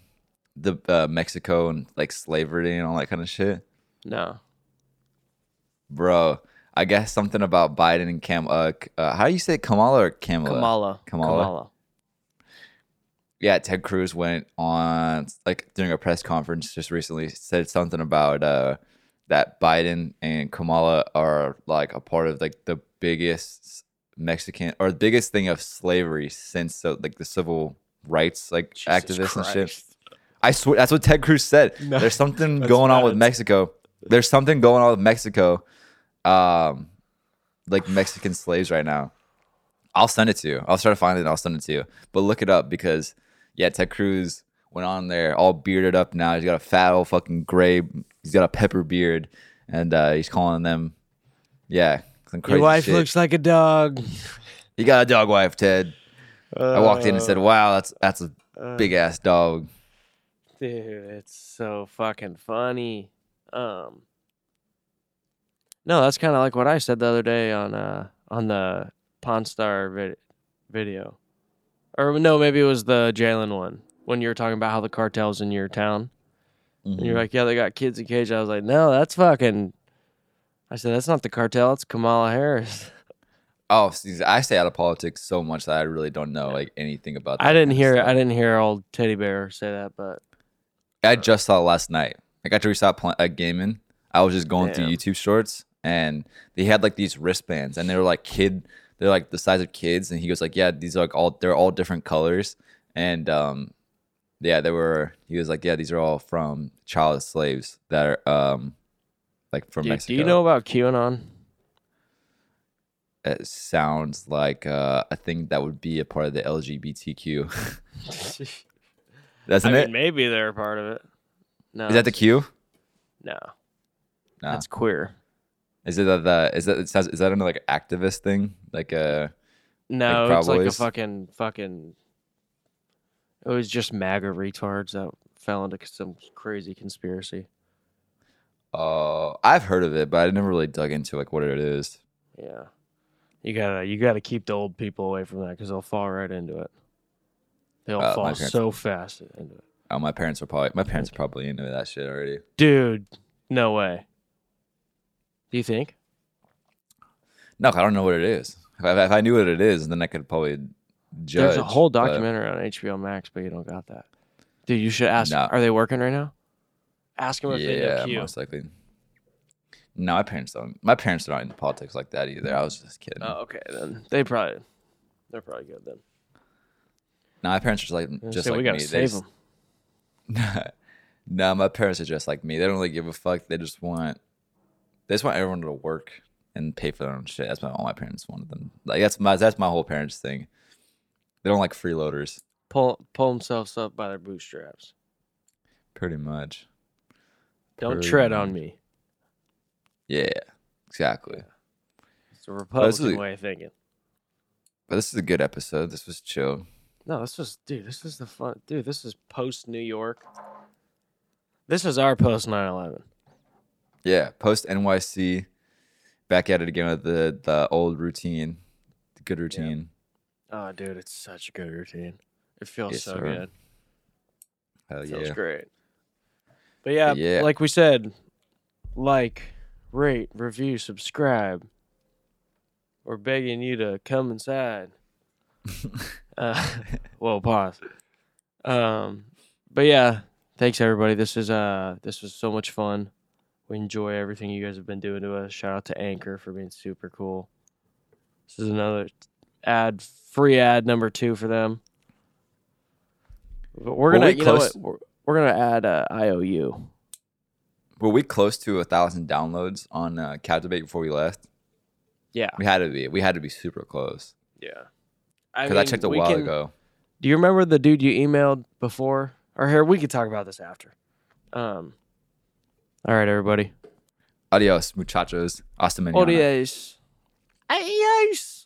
the uh, Mexico and like slavery and all that kind of shit? No. Bro, I guess something about Biden and Cam. Uh, uh, how do you say Kamala or Kamala? Kamala. Kamala? Kamala. Yeah, Ted Cruz went on like during a press conference just recently said something about uh that Biden and Kamala are like a part of like the biggest Mexican or the biggest thing of slavery since so like the civil rights like Jesus activists and shit. I swear that's what Ted Cruz said. No, There's something going on with. Mexico. There's something going on with Mexico. Um like Mexican slaves right now. I'll send it to you. I'll try to find it and I'll send it to you. But look it up because yeah, Ted Cruz went on there all bearded up now. He's got a fat old fucking gray he's got a pepper beard and uh he's calling them yeah, some crazy Your wife shit. looks like a dog. you got a dog wife, Ted. I walked in and said, Wow, that's that's a Uh, big ass dog. Dude, it's so fucking funny. Um No, that's kind of like what I said the other day on uh on the Pawn Star vid- video. Or no, maybe it was the Jalen one when you were talking about how the cartels in your town. And Mm-hmm. you're like, yeah, they got kids in cage. I was like, no, that's fucking. I said that's not the cartel. It's Kamala Harris. Oh, see, I stay out of politics so much that I really don't know like anything about. I didn't hear. stuff. I didn't hear old teddy bear say that, but I just saw it last night. Like after we stopped playing uh, gaming, I was just going through YouTube shorts, and they had like these wristbands, and they were like kid, they're like the size of kids, and he goes like, yeah, these are like all they're all different colors, and um, yeah, they were. He was like, yeah, these are all from child slaves that are um, like from do, Mexico. do you know about QAnon? It sounds like uh, a thing that would be a part of the LGBTQ, doesn't I it? mean, maybe they're a part of it. No, Is that the Q? No, No. that's queer. Is it that the is that it says is that another like activist thing? Like a No, Proud it's like a fucking fucking. It was just MAGA retards that fell into some crazy conspiracy. uh I've heard of it, but I never really dug into like what it is. Yeah, you gotta you gotta keep the old people away from that because they'll fall right into it. They'll Uh, fall so fast into it. Oh, my parents are probably my parents are probably into that shit already. Dude, no way. Do you think? No, I don't know what it is. If I, if I knew what it is, then I could probably judge. There's a whole documentary on HBO Max, but you don't got that. Dude, you should ask. Are they working right now? Ask them if they know Yeah, Q. most likely. No, my parents don't. My parents are not into politics like that either. I was just kidding. Oh, okay. Then they probably they're probably good then. No, my parents are just like just say like we gotta me. Save just- them. no, my parents are just like me. They don't really give a fuck. They just want they just want everyone to work and pay for their own shit. That's what all my parents wanted them. Like that's my that's my whole parents thing. They don't like freeloaders. Pull pull themselves up by their bootstraps. Pretty much. Don't Pretty tread on me. Yeah, exactly. It's a Republican a- way of thinking. But this is a good episode. This was chill. No, this was dude, this is the fun dude, this is post New York. This is our post 9-11. Yeah, post NYC, back at it again with the the old routine, the good routine. Oh dude, it's such a good routine. It feels Yes, so sir. good. Hell It feels yeah. great. But yeah, yeah. like we said, like, rate, review, subscribe. We're begging you to come inside. Uh, well, pause. Um, but yeah, thanks everybody. This is uh, this was so much fun. We enjoy everything you guys have been doing to us. Shout out to Anchor for being super cool. This is another ad, free ad number two for them. But we're gonna, we you know what? We're, we're gonna add uh, IOU. Were we close to a thousand downloads on uh, Captivate before we left? Yeah, We had to be. We had to be super close. yeah. I, Because I, mean, checked a while can- ago. Do you remember the dude you emailed before? Or here, we could talk about this after. Um. All right, everybody. Adios, muchachos. Hasta mañana. Adios. Adios.